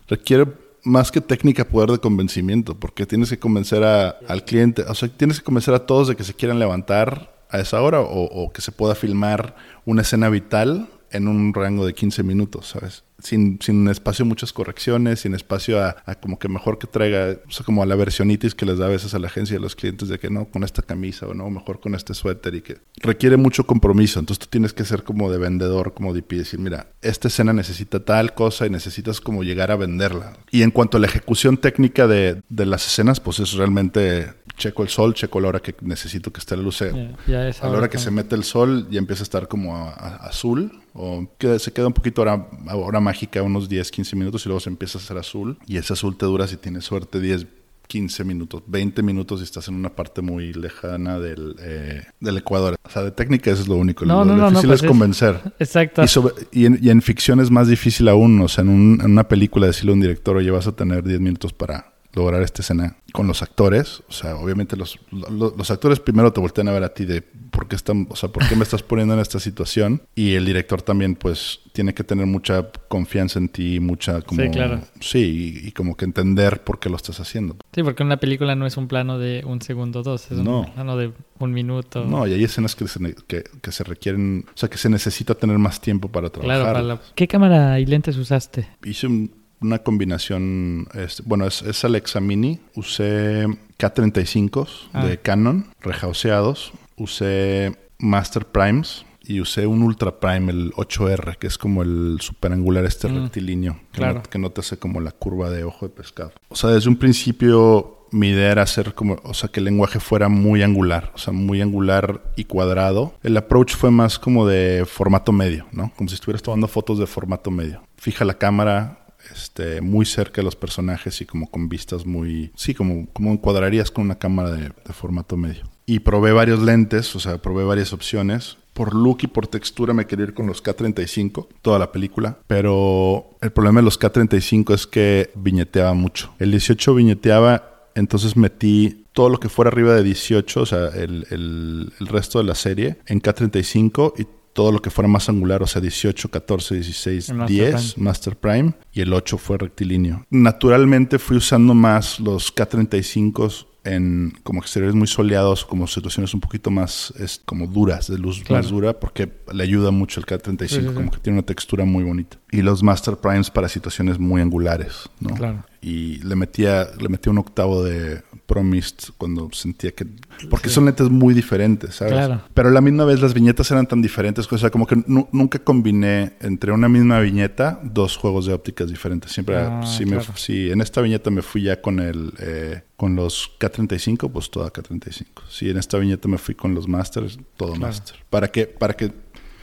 Requiere más que técnica, poder de convencimiento, porque tienes que convencer al cliente, o sea, tienes que convencer a todos de que se quieran levantar a esa hora o, que se pueda filmar una escena vital en un rango de 15 minutos, ¿sabes? Sin, sin espacio a muchas correcciones, sin espacio a, a, como que mejor que traiga, o sea, como a la versionitis que les da a veces a la agencia y a los clientes de que no, con esta camisa o no, mejor con este suéter y que requiere mucho compromiso. Entonces tú tienes que ser como de vendedor, como y decir, mira, esta escena necesita tal cosa y necesitas como llegar a venderla. Y en cuanto a la ejecución técnica de, de las escenas, pues es realmente checo el sol, checo la hora que necesito que esté la luz. Yeah, a la hora que se mete el sol ya empieza a estar como a, a, azul o se queda un poquito hora, hora mágica, unos 10, 15 minutos y luego se empieza a hacer azul. Y ese azul te dura, si tienes suerte, 10, 15 minutos, 20 minutos y estás en una parte muy lejana del, eh, del Ecuador. O sea, de técnica eso es lo único. No, lo, no, difícil no, es convencer. exacto. Y, sobre, y, en, y, en, ficción es más difícil aún. O sea, en, un, en una película decirle a un director, oye, vas a tener 10 minutos para lograr esta escena con los actores. O sea, obviamente los, los, los, actores primero te voltean a ver a ti de por qué están, o sea, por qué me estás poniendo en esta situación. Y el director también, pues, tiene que tener mucha confianza en ti, mucha como. Sí, claro. Sí, y, y como que entender por qué lo estás haciendo. Sí, porque una película no es un plano de un segundo o dos, es No. un plano de un minuto. No, y hay escenas que se, que, que se requieren, o sea, que se necesita tener más tiempo para trabajar. Claro, para la- ¿qué cámara y lentes usaste? Hice un- una combinación, este, bueno, es, es Alexa Mini. Usé K35 Ah. de Canon, rejauseados. Usé Master Primes y usé un Ultra Prime, el 8R, que es como el superangular este Mm, rectilíneo, que, claro. no, que no te hace como la curva de ojo de pescado. O sea, desde un principio mi idea era hacer como, o sea, que el lenguaje fuera muy angular, o sea, muy angular y cuadrado. El approach fue más como de formato medio, ¿no? Como si estuvieras tomando fotos de formato medio. Fija la cámara, este, muy cerca de los personajes y como con vistas muy, sí, como, como encuadrarías con una cámara de, formato medio. Y probé varios lentes, o sea, probé varias opciones. Por look y por textura me quería ir con los K35, toda la película. Pero el problema de los K35 es que viñeteaba mucho. El 18 viñeteaba, entonces metí todo lo que fuera arriba de 18, o sea, el, el- el resto de la serie, en K35 y todo lo que fuera más angular, o sea, 18, 14, 16, El Master 10, Master Prime, y el 8 fue rectilíneo. Naturalmente fui usando más los K35 en como exteriores muy soleados, como situaciones un poquito más es, como duras, de luz Claro. más dura, porque le ayuda mucho el K35, Sí, sí, sí. como que tiene una textura muy bonita. Y los Master Primes para situaciones muy angulares, ¿no? Claro. Y le metía, le metía un octavo de Pro Mist cuando sentía que... Porque son lentes muy diferentes, ¿sabes? Claro. Pero a la misma vez las viñetas eran tan diferentes, o sea, como que nu- nunca combiné entre una misma viñeta dos juegos de ópticas diferentes. Siempre, Ah, sí, me- sí, en esta viñeta me fui ya con el, eh, con los K35, pues toda K35. Sí, en esta viñeta me fui con los Masters, todo Claro. Master. Para que, para que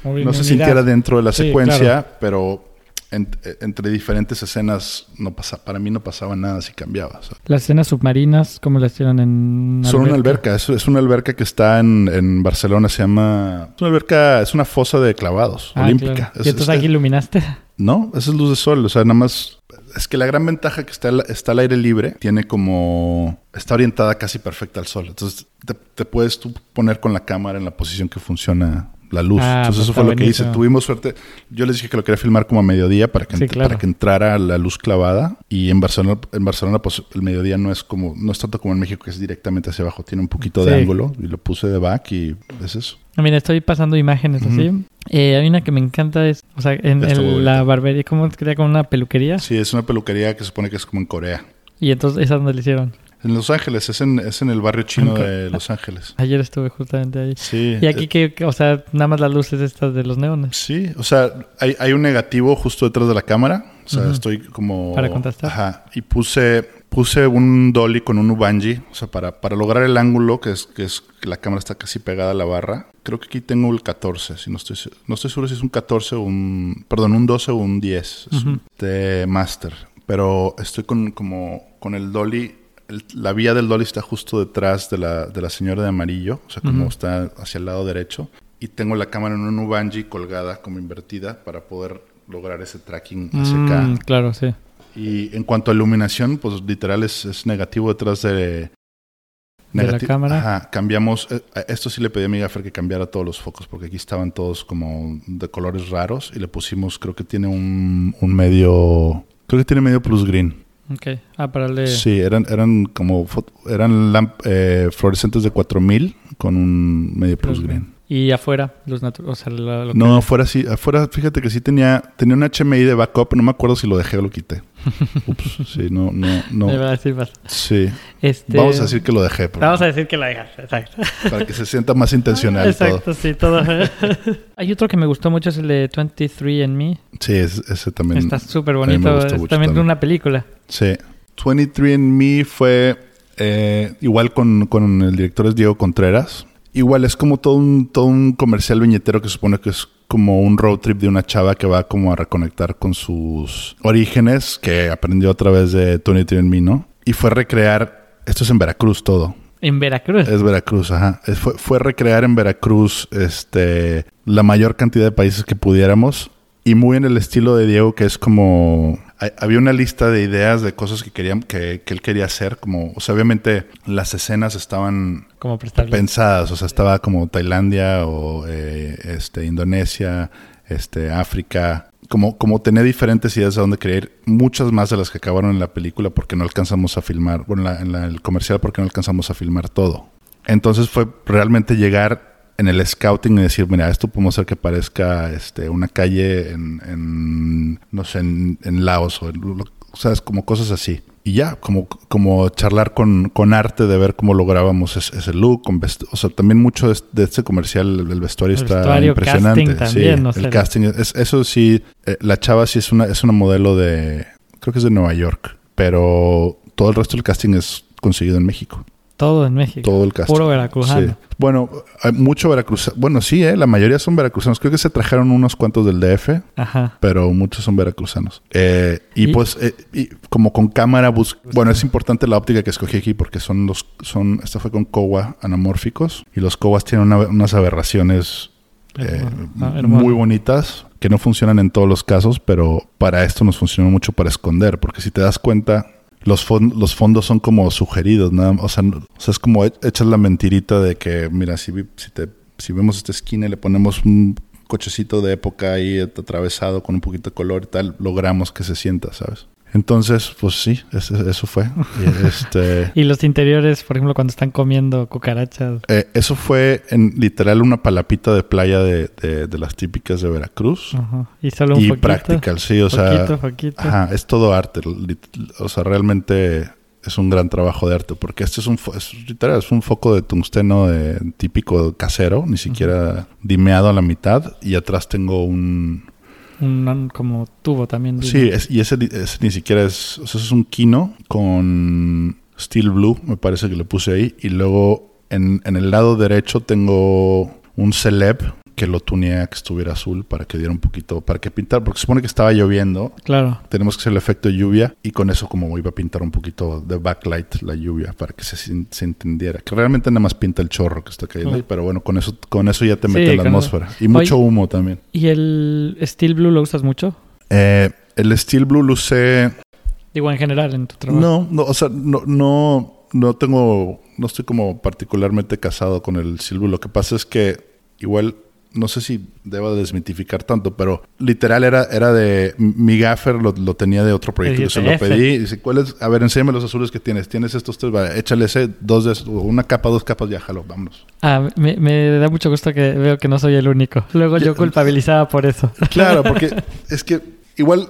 no se sintiera dentro de la Sí, secuencia, claro. pero en- entre diferentes escenas no pasa, para mí no pasaba nada si cambiaba. o sea. Las escenas submarinas, ¿cómo las hicieron en Son una alberca, es, es una alberca que está en, en Barcelona, se llama... Es una alberca, es una fosa de clavados, Ah, olímpica. claro. Es- ¿Y entonces es- aquí iluminaste? No, esa es luz de sol, o sea, nada más... Es que la gran ventaja que está, al- está al aire libre tiene como... Está orientada casi perfecta al sol. Entonces te, te puedes tú poner con la cámara en la posición que funciona la luz. Ah, Entonces pues eso fue lo que hice. Tuvimos suerte. Yo les dije que lo quería filmar como a mediodía para que, Sí, ent- claro. para que entrara la luz clavada. Y en Barcelona, en Barcelona pues el mediodía no es como... No es tanto como en México que es directamente hacia abajo. Tiene un poquito de ángulo. Y lo puse de back y es eso. Ah, Mira, estoy pasando imágenes así. Eh, hay una que me encanta, es, o sea, en la barbería, ¿cómo queda con una peluquería? Sí, es una peluquería que se supone que es como en Corea. Y entonces, ¿esa dónde la hicieron? En Los Ángeles, es en, es en el barrio chino de Los Ángeles. Ayer estuve justamente ahí. Sí. Y aquí, eh, que, o sea, nada más las luces estas de los neones. Sí, o sea, hay, hay un negativo justo detrás de la cámara. O sea, estoy como... Para contrastar. Ajá. Y puse, puse un dolly con un Ubangi. O sea, para, para lograr el ángulo, que es, que es que la cámara está casi pegada a la barra. Creo que aquí tengo el 14. Si no, estoy, no estoy seguro si es un 14 o un... Perdón, un 12 o un 10. Es de Master. Pero estoy con, como, con el dolly... el- la vía del dolly está justo detrás de la, de la señora de amarillo. O sea, como está hacia el lado derecho. Y tengo la cámara en un Ubangi colgada como invertida para poder lograr ese tracking hacia Mm, acá. claro, sí. Y en cuanto a iluminación, pues literal es, es negativo detrás de... De la cámara. Ajá, cambiamos... eh, esto sí le pedí a mi gaffer que cambiara todos los focos porque aquí estaban todos como de colores raros y le pusimos, creo que tiene un, un medio... Creo que tiene medio plus green. Ok. Ah, para el de... Sí, eran, eran como... Eran eh, fluorescentes de 4000 con un medio plus Plus green. Y afuera, los o sea, lo, lo que- No, afuera sí, afuera, fíjate que sí tenía, tenía un HMI de backup, no me acuerdo si lo dejé o lo quité. Ups, sí, no, no, no. verdad, sí pasa. Sí. Este, Vamos a decir que lo dejé, pero- Vamos a decir que la dejaste, exacto. para que se sienta más intencional todo. Exacto, sí, todo. Hay otro que me gustó mucho, es el de 23 and Me. Sí, es- ese también. Está súper a me bonito. Es mucho también de también. una película. Sí. 23andMe fue eh, igual con, con el director es Diego Contreras. Igual es como todo un, todo un comercial viñetero que supone que es como un road trip de una chava que va como a reconectar con sus orígenes que aprendió a través de 23andMe, ¿no? Y fue recrear, esto es en Veracruz todo, En Veracruz. es Veracruz, ajá. Fue, fue recrear en Veracruz este, la mayor cantidad de países que pudiéramos. Y muy en el estilo de Diego, que es como... hay- Había una lista de ideas de cosas que, querían, que, que él quería hacer. Como, o sea, obviamente las escenas estaban Como pensadas. O sea, estaba como Tailandia o eh, este, Indonesia, este, África. Como, como tenía diferentes ideas de dónde quería ir. Muchas más de las que acabaron en la película porque no alcanzamos a filmar. Bueno, en, la- en la- el comercial porque no alcanzamos a filmar todo. Entonces fue realmente llegar en el scouting y decir, mira, esto podemos hacer que parezca este, una calle en, en, no sé, en, en Laos o, en, sabes, como cosas así. Y ya, como, como charlar con, con arte de ver cómo lográbamos ese, ese look. Con o sea, también mucho de, este comercial, el, el vestuario El está vestuario, impresionante. casting también, sí, no sé. el casting. Es, eso sí, eh, la chava sí es una, es una modelo de, creo que es de Nueva York, pero todo el resto del casting es conseguido en México. Todo en México. Todo el casting. Puro veracruzano. Sí. Bueno, hay mucho veracruzano. Bueno, sí, ¿eh? la mayoría son veracruzanos. Creo que se trajeron unos cuantos del DF, Ajá. pero muchos son veracruzanos. Eh, y, Y- pues, eh, y como con cámara, bus bueno, es importante la óptica que escogí aquí porque son los, son, esto fue con Kowa anamórficos y los Kowas tienen una- unas aberraciones eh, Ah, muy bonitas que no funcionan en todos los casos, pero para esto nos funcionó mucho para esconder, porque si te das cuenta, los, fon- los fondos son como sugeridos, nada o sea, no- o sea, es como e- echas la mentirita de que, mira, si, si, te, si vemos esta esquina y le ponemos un cochecito de época ahí atravesado con un poquito de color y tal, logramos que se sienta, ¿sabes? Entonces, pues sí, ese- eso fue. Y, este, Y los interiores, por ejemplo, cuando están comiendo cucarachas. eh, eso fue en literal una palapita de playa de, de- de las típicas de Veracruz. Ajá. Y solo un y poquito. practical, sí, o sea, Poquito, poquito. ajá, es todo arte, o sea, realmente es un gran trabajo de arte, porque este es un, fo- es, literal, es un foco de tungsteno de- típico casero, ni siquiera dimeado a la mitad, y atrás tengo un, Un, como tubo también. sí, es- y ese, ese ni siquiera es, o sea, es un kino con steel blue, me parece que le puse ahí, y luego en, en el lado derecho tengo un celeb que lo tuneé a que estuviera azul para que diera un poquito, para que pintar, porque se supone que estaba lloviendo Claro. tenemos que hacer el efecto de lluvia y con eso como iba a pintar un poquito de backlight la lluvia para que se, se entendiera. Que realmente nada más pinta el chorro que está cayendo ahí, pero bueno, con eso, con eso ya te mete la atmósfera. Y mucho Oye- humo también. ¿Y el Steel Blue lo usas mucho? Eh, el Steel Blue lo usé... Digo, en general, en tu trabajo. No, no, o sea, no, no, no tengo, no estoy como particularmente casado con el Steel Blue. Lo que pasa es que igual no sé si debo desmitificar tanto, pero literal era, era de mi gaffer lo, lo tenía de otro proyecto. Yo se lo pedí y dice, ¿cuál es? A ver, enséñame los azules que tienes. Tienes estos tres, vale, échale ese, dos de esos, una capa, dos capas, ya jalo, vámonos. Ah, me, me da mucho gusto que veo que no soy el único. Luego yo culpabilizaba por eso. Claro, porque es que igual,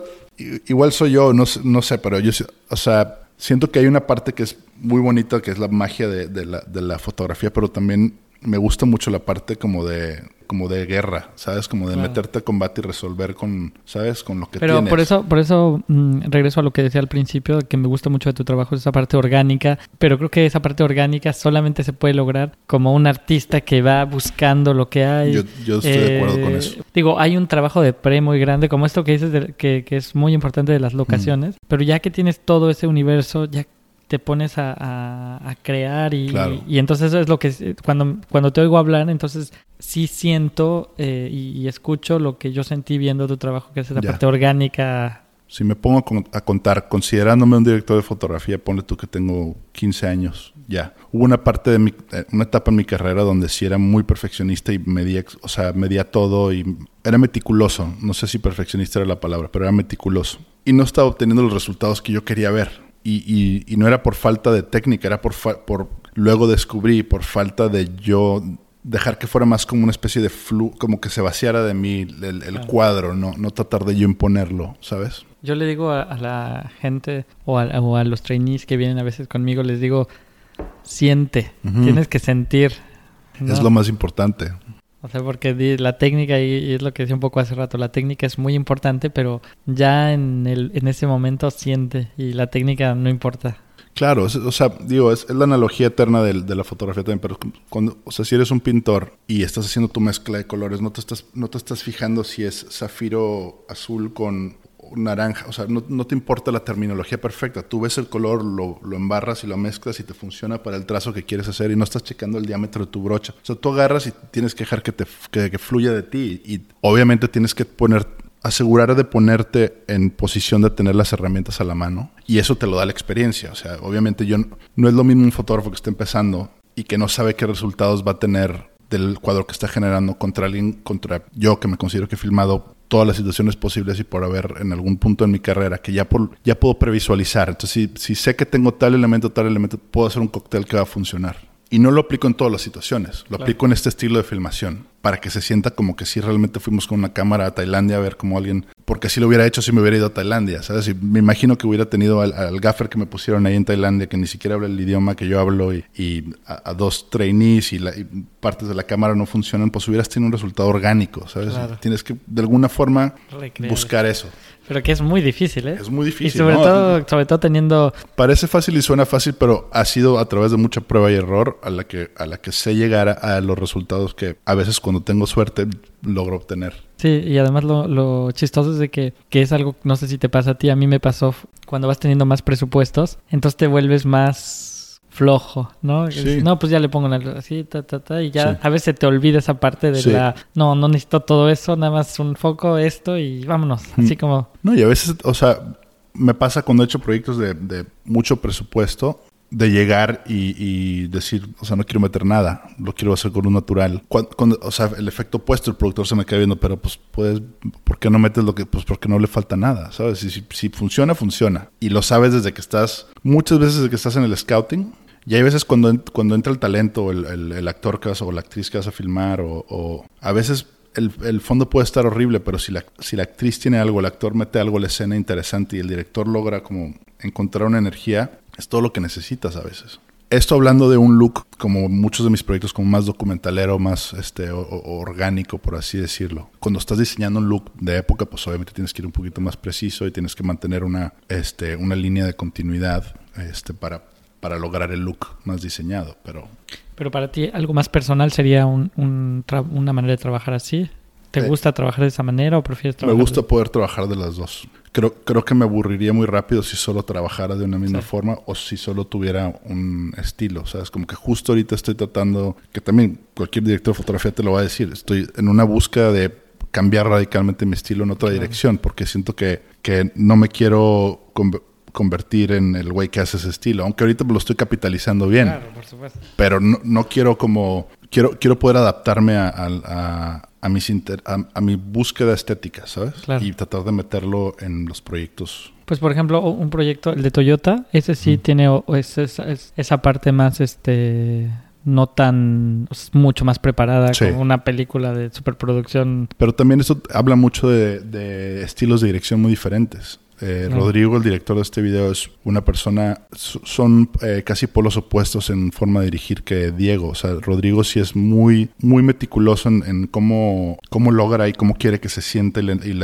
igual soy yo, no, sé- no sé, pero yo, o sea, siento que hay una parte que es muy bonita, que es la magia de, de la, de la fotografía, pero también me gusta mucho la parte como de, como de guerra, ¿sabes? Como de Claro. meterte a combate y resolver con, ¿sabes? Con lo que Pero tienes. por eso, por eso mm, regreso a lo que decía al principio, que me gusta mucho de tu trabajo, esa parte orgánica, pero creo que esa parte orgánica solamente se puede lograr como un artista que va buscando lo que hay. Yo, yo estoy de acuerdo con Eh, eso. Digo, hay un trabajo de pre muy grande, como esto que dices, de- que, que es muy importante de las locaciones, pero ya que tienes todo ese universo, ya te pones a, a- a crear y, Claro. y entonces eso es lo que eh, cuando, cuando te oigo hablar, entonces sí siento eh, y, y escucho lo que yo sentí viendo tu trabajo, que es Ya. parte orgánica. Si me pongo a con- a contar, considerándome un director de fotografía, ponle tú que tengo 15 años, ya. Hubo una parte de mi, eh, una etapa en mi carrera donde sí era muy perfeccionista y medía, o sea, medía todo y era meticuloso. No sé si perfeccionista era la palabra, pero era meticuloso. Y no estaba obteniendo los resultados que yo quería ver. Y, y- y no era por falta de técnica, era por, por luego descubrí, por falta de yo dejar que fuera más como una especie de flu, como que se vaciara de mí el, cuadro, no, no tratar de yo imponerlo, ¿sabes? Yo le digo a, la gente o a, los trainees que vienen a veces conmigo, les digo, siente, tienes que sentir. Es lo más importante. O sea, porque la técnica, y es lo que decía un poco hace rato, la técnica es muy importante, pero ya en, el, en ese momento siente y la técnica no importa. Claro, o sea, digo, es, la analogía eterna de, de, la fotografía también, pero cuando, o sea, si eres un pintor y estás haciendo tu mezcla de colores, no te estás, no te estás fijando si es zafiro azul con naranja, o sea, no, te importa la terminología perfecta, tú ves el color, lo, embarras y lo mezclas y te funciona para el trazo que quieres hacer y no estás checando el diámetro de tu brocha. O sea, tú agarras y tienes que dejar que, te, que, fluya de ti y obviamente tienes que poner asegurar de ponerte en posición de tener las herramientas a la mano y eso te lo da la experiencia. O sea, obviamente yo no es lo mismo un fotógrafo que está empezando y que no sabe qué resultados va a tener del cuadro que está generando contra alguien, contra yo que me considero que he filmado todas las situaciones posibles y por haber en algún punto en mi carrera que ya, por, ya puedo previsualizar. Entonces, si, si sé que tengo tal elemento, tal elemento, puedo hacer un cóctel que va a funcionar. Y no lo aplico en todas las situaciones, lo aplico en este estilo de filmación para que se sienta como que si realmente fuimos con una cámara a Tailandia a ver como alguien, porque si lo hubiera hecho si me hubiera ido a Tailandia, ¿sabes? Y me imagino que hubiera tenido al, gaffer que me pusieron ahí en Tailandia, que ni siquiera habla el idioma que yo hablo, y, a, dos trainees y, partes de la cámara no funcionan, pues hubieras tenido un resultado orgánico, ¿sabes? Tienes que de alguna forma buscar eso. Pero que es muy difícil, ¿eh? Es muy difícil. Y sobre, todo, sobre todo teniendo... Parece fácil y suena fácil, pero ha sido a través de mucha prueba y error a la que, a la que sé llegar a los resultados que a veces cuando tengo suerte logro obtener. Sí, y además lo, lo chistoso es de que, que, es algo, no sé si te pasa a ti, a mí me pasó cuando vas teniendo más presupuestos, entonces te vuelves más flojo, ¿no? No, pues ya le pongo así, ta, ta, ta, y ya a veces te olvida esa parte de la, no, no necesito todo eso, nada más un foco, esto y vámonos, mm. así como... No, y a veces, o sea, me pasa cuando he hecho proyectos de, de mucho presupuesto, de llegar y, decir, o sea, no quiero meter nada, lo quiero hacer con un natural. Cuando, o sea, el efecto opuesto, el productor se me queda viendo, pero pues puedes, ¿por qué no metes lo que, pues porque no le falta nada, ¿sabes? Si, si, funciona, funciona. Y lo sabes desde que estás, muchas veces desde que estás en el scouting. Y hay veces cuando, cuando entra el talento, el, el, actor que vas, o la actriz que vas a filmar, o, a veces el, el, fondo puede estar horrible, pero si la, si la actriz tiene algo, el actor mete algo a la escena interesante y el director logra como encontrar una energía, es todo lo que necesitas a veces. Esto hablando de un look, como muchos de mis proyectos, como más documentalero, más este, orgánico, por así decirlo. Cuando estás diseñando un look de época, pues obviamente tienes que ir un poquito más preciso y tienes que mantener una, este, una línea de continuidad este, para, para lograr el look más diseñado. Pero, pero para ti, algo más personal sería un, una manera de trabajar así. ¿Te eh, gusta trabajar de esa manera o prefieres trabajar? Me gusta poder trabajar de las dos creo, creo que me aburriría muy rápido si solo trabajara de una misma forma o si solo tuviera un estilo. ¿Sabes? Como que justo ahorita estoy tratando, que también cualquier director de fotografía te lo va a decir, estoy en una búsqueda de cambiar radicalmente mi estilo en otra dirección porque siento que, que no me quiero convertir en el güey que hace ese estilo, aunque ahorita lo estoy capitalizando bien. Claro, por supuesto. Pero no, no quiero como, quiero, quiero poder adaptarme a, a, a, mis a, mi búsqueda estética, ¿sabes? Y tratar de meterlo en los proyectos. Pues por ejemplo, un proyecto, el de Toyota, ese sí tiene esa parte más, este, no tan, mucho más preparada como una película de superproducción. Pero también eso habla mucho de, de estilos de dirección muy diferentes. Eh, Rodrigo, el director de este video, es una persona, son eh, casi polos opuestos en forma de dirigir que Diego. O sea, Rodrigo sí es muy, muy meticuloso en, cómo, cómo logra y cómo quiere que se siente. Y,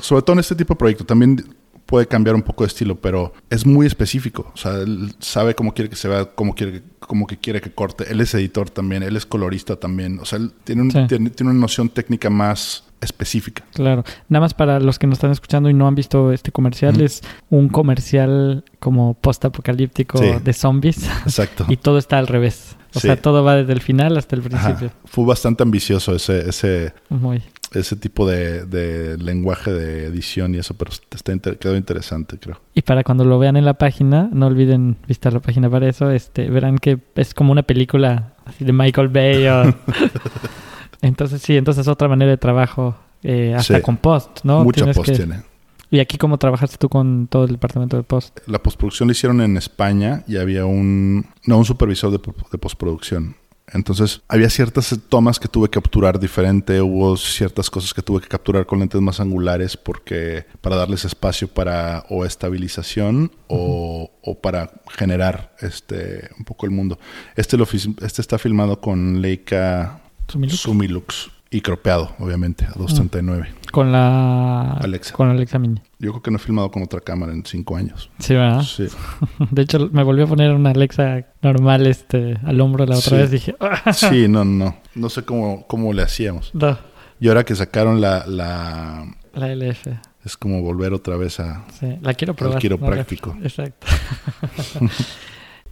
sobre todo en este tipo de proyecto. También puede cambiar un poco de estilo, pero es muy específico. O sea, él sabe cómo quiere que se vea, cómo quiere, cómo que quiere que corte. Él es editor también, él es colorista también. O sea, él tiene, tiene, tiene una noción técnica más específica. Claro. Nada más para los que nos están escuchando y no han visto este comercial, es un comercial como post-apocalíptico de zombies. Exacto. y todo está al revés. O sea, todo va desde el final hasta el principio. Fue bastante ambicioso ese, ese, ese tipo de, lenguaje de edición y eso, pero está quedó interesante, creo. Y para cuando lo vean en la página, no olviden visitar la página para eso, este, verán que es como una película así de Michael Bay o... Entonces sí, entonces es otra manera de trabajo, eh, hasta con post, ¿no? Mucha post tiene. ¿Y aquí cómo trabajaste tú con todo el departamento de post? La postproducción la hicieron en España y había un, no, un supervisor de, postproducción. Entonces, había ciertas tomas que tuve que capturar diferente, hubo ciertas cosas que tuve que capturar con lentes más angulares porque para darles espacio para o estabilización o, o para generar este un poco el mundo. Este, lo, este está filmado con Leica Sumilux. Sumilux y cropeado, obviamente, a 239. Con la Alexa. Con la Alexa Mini. Yo creo que no he filmado con otra cámara en cinco años. Sí, ¿verdad? Sí. De hecho, me volví a poner una Alexa normal este, al hombro la otra Sí. vez. Dije, "Ah, Sí, no, no. No sé cómo, cómo le hacíamos. no, Y ahora que sacaron la, la... la LF. Es como volver otra vez a... Sí, la quiero probar. quiropráctico. No, Exacto.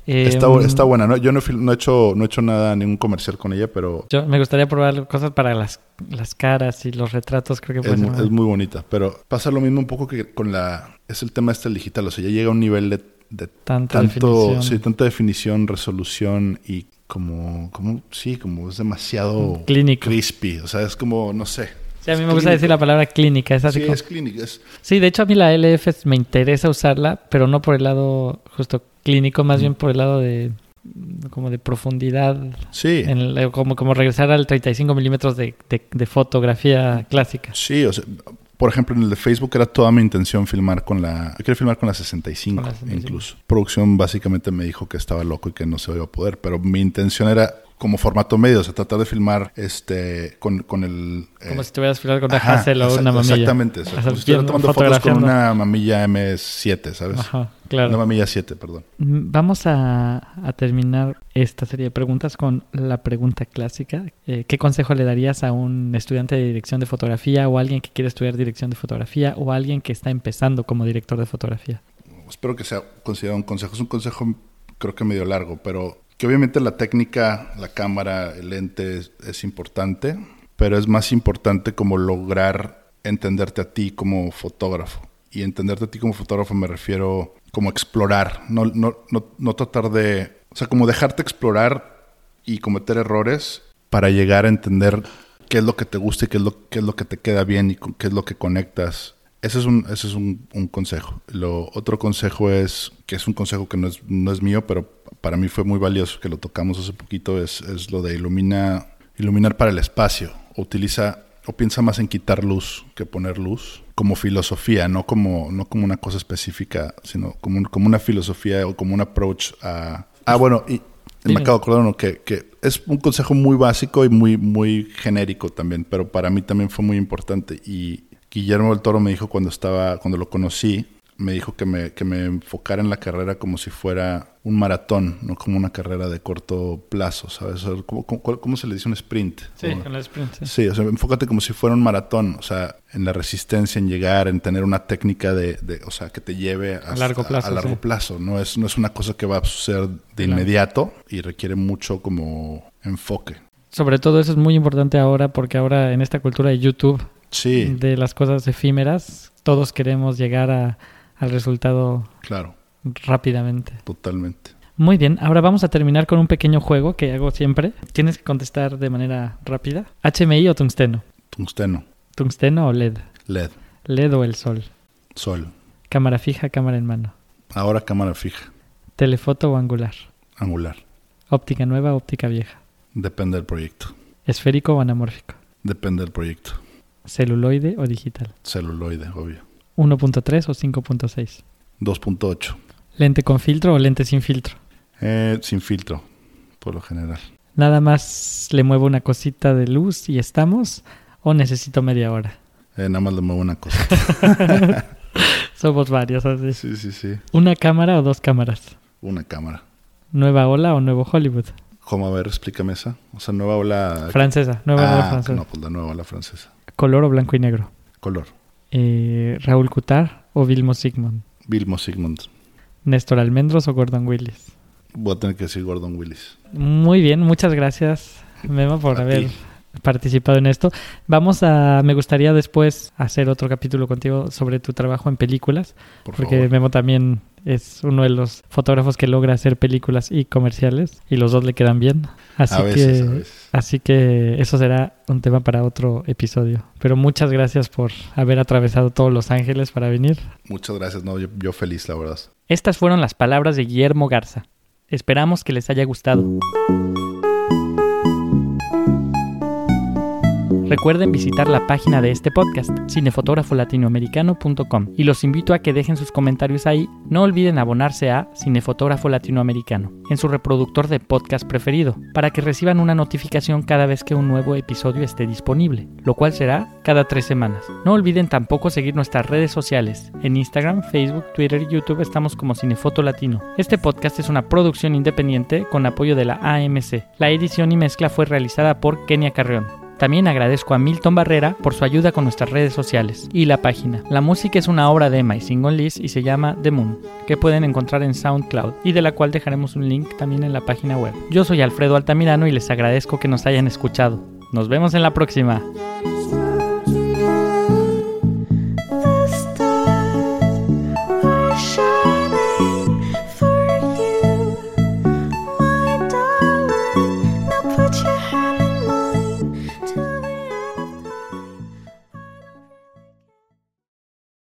Está, Em, está buena, ¿no? Yo no, no he hecho, no he hecho nada, ningún comercial con ella, pero Yo me gustaría probar cosas para las, las caras y los retratos. Creo que es, es muy bonita. Pero pasa lo mismo un poco que con la... Es el tema este digital. O sea, ya llega a un nivel de, de tanta tanto... definición. Sí, tanta definición, resolución y como... como sí, como es demasiado... Clínico. Crispy. O sea, es como, no sé. Sí, a mí me gusta decir la clínico. palabra clínica. Es así Sí, como- es clínica. Es, Sí, de hecho a mí la LF me interesa usarla, pero no por el lado justo clínico, más bien por el lado de como de profundidad, sí. en el- como, como regresar al 35 milímetros de, de- de fotografía clásica. Sí, o sea, por ejemplo, en el de Facebook era toda mi intención filmar con la... Yo quería filmar con la 65, Con la 65. incluso. Producción básicamente me dijo que estaba loco y que no se iba a poder, pero mi intención era como formato medio, o sea, tratar de filmar este con, con el... eh, Como si estuvieras filmando con una ajá, Hassel o exact- una mamilla. Exactamente, o sea, como si estuviera tomando fotos con una mamilla M7, ¿sabes? Ajá, Una claro. mamilla 7, perdón. Mm, Vamos a, a terminar esta serie de preguntas con la pregunta clásica. Eh, ¿Qué consejo le darías a un estudiante de dirección de fotografía o a alguien que quiere estudiar dirección de fotografía o a alguien que está empezando como director de fotografía? Espero que sea considerado un consejo. Es un consejo creo que medio largo, pero obviamente la técnica, la cámara, el lente es, importante, pero es más importante como lograr entenderte a ti como fotógrafo. Y entenderte a ti como fotógrafo me refiero como explorar, no, no, no, no tratar de, o sea, como dejarte explorar y cometer errores para llegar a entender qué es lo que te gusta y qué es lo, qué es lo que te queda bien y qué es lo que conectas. Ese es un, ese es un, un consejo. Lo otro consejo es, que es un consejo que no es, no es mío, pero para mí fue muy valioso, que lo tocamos hace poquito, es, es lo de ilumina, iluminar para el espacio. Utiliza o piensa más en quitar luz que poner luz, como filosofía, no como, no como una cosa específica, sino como, un- como una filosofía o como un approach a... Ah, bueno, y me acabo de acordar uno que, que es un consejo muy básico y muy, muy genérico también, pero para mí también fue muy importante. Y Guillermo del Toro me dijo cuando estaba, cuando lo conocí, me dijo que me, que me enfocara en la carrera como si fuera un maratón, no como una carrera de corto plazo, ¿sabes? ¿Cómo, cómo, cómo se le dice un sprint? Como- con la sprint. sí. Sí, o sea, enfócate como si fuera un maratón, o sea, en la resistencia, en llegar, en tener una técnica de, de o sea, que te lleve hasta- largo plazo, A largo sí. plazo, no es, no es una cosa que va a suceder de inmediato y requiere mucho como enfoque. Sobre todo eso es muy importante ahora porque ahora en esta cultura de YouTube, Sí, de las cosas efímeras, todos queremos llegar a- al resultado claro, rápidamente. totalmente. Muy bien, ahora vamos a terminar con un pequeño juego que hago siempre. Tienes que contestar de manera rápida. HMI o tungsteno. Tungsteno, Tungsteno o LED. LED, LED o el sol. sol. Cámara fija, cámara en mano. Ahora cámara fija, Telefoto o angular. angular. Óptica nueva, óptica vieja. Depende del proyecto. Esférico o anamórfico. Depende del proyecto. Celuloide o digital. Celuloide, obvio. 1.3 o 5.6. 2.8. Lente con filtro o lente sin filtro. Eh, sin filtro, por lo general. Nada más le muevo una cosita de luz y estamos. O necesito media hora. Eh, nada más le muevo una cosa. Somos varios así. Sí, sí, sí. ¿Una cámara o dos cámaras? Una cámara. ¿Nueva ola o nuevo Hollywood? ¿Cómo? A ver, explícame esa. O sea, nueva ola. Francesa, nueva ola ah, francesa. no, pues la nueva ola francesa. ¿Color o blanco y negro? Color. Eh, ¿Raúl Cutar o Vilmo Sigmund? Vilmo Sigmund. ¿Néstor Almendros o Gordon Willis? Voy a tener que decir Gordon Willis. Muy bien, muchas gracias, Memo, por A haber ti. participado en esto. Vamos a, me gustaría después hacer otro capítulo contigo sobre tu trabajo en películas, Por porque favor. Memo también es uno de los fotógrafos que logra hacer películas y comerciales y los dos le quedan bien. Así a veces, que a veces. Así que eso será un tema para otro episodio. Pero muchas gracias por haber atravesado todos Los Ángeles para venir. Muchas gracias. No, yo, yo feliz, la verdad. Estas fueron las palabras de Guillermo Garza. Esperamos que les haya gustado. Recuerden visitar la página de este podcast, cinefotógrafolatinoamericano.com, y los invito a que dejen sus comentarios ahí. No olviden abonarse a Cinefotógrafo Latinoamericano en su reproductor de podcast preferido, para que reciban una notificación cada vez que un nuevo episodio esté disponible, lo cual será cada tres semanas. No olviden tampoco seguir nuestras redes sociales. En Instagram, Facebook, Twitter y YouTube estamos como Cinefoto Latino. Este podcast es una producción independiente con apoyo de la AMC. La edición y mezcla fue realizada por Kenia Carreón. También agradezco a Milton Barrera por su ayuda con nuestras redes sociales y la página. La música es una obra de Emma y Single Liz y se llama The Moon, que pueden encontrar en SoundCloud y de la cual dejaremos un link también en la página web. Yo soy Alfredo Altamirano y les agradezco que nos hayan escuchado. Nos vemos en la próxima.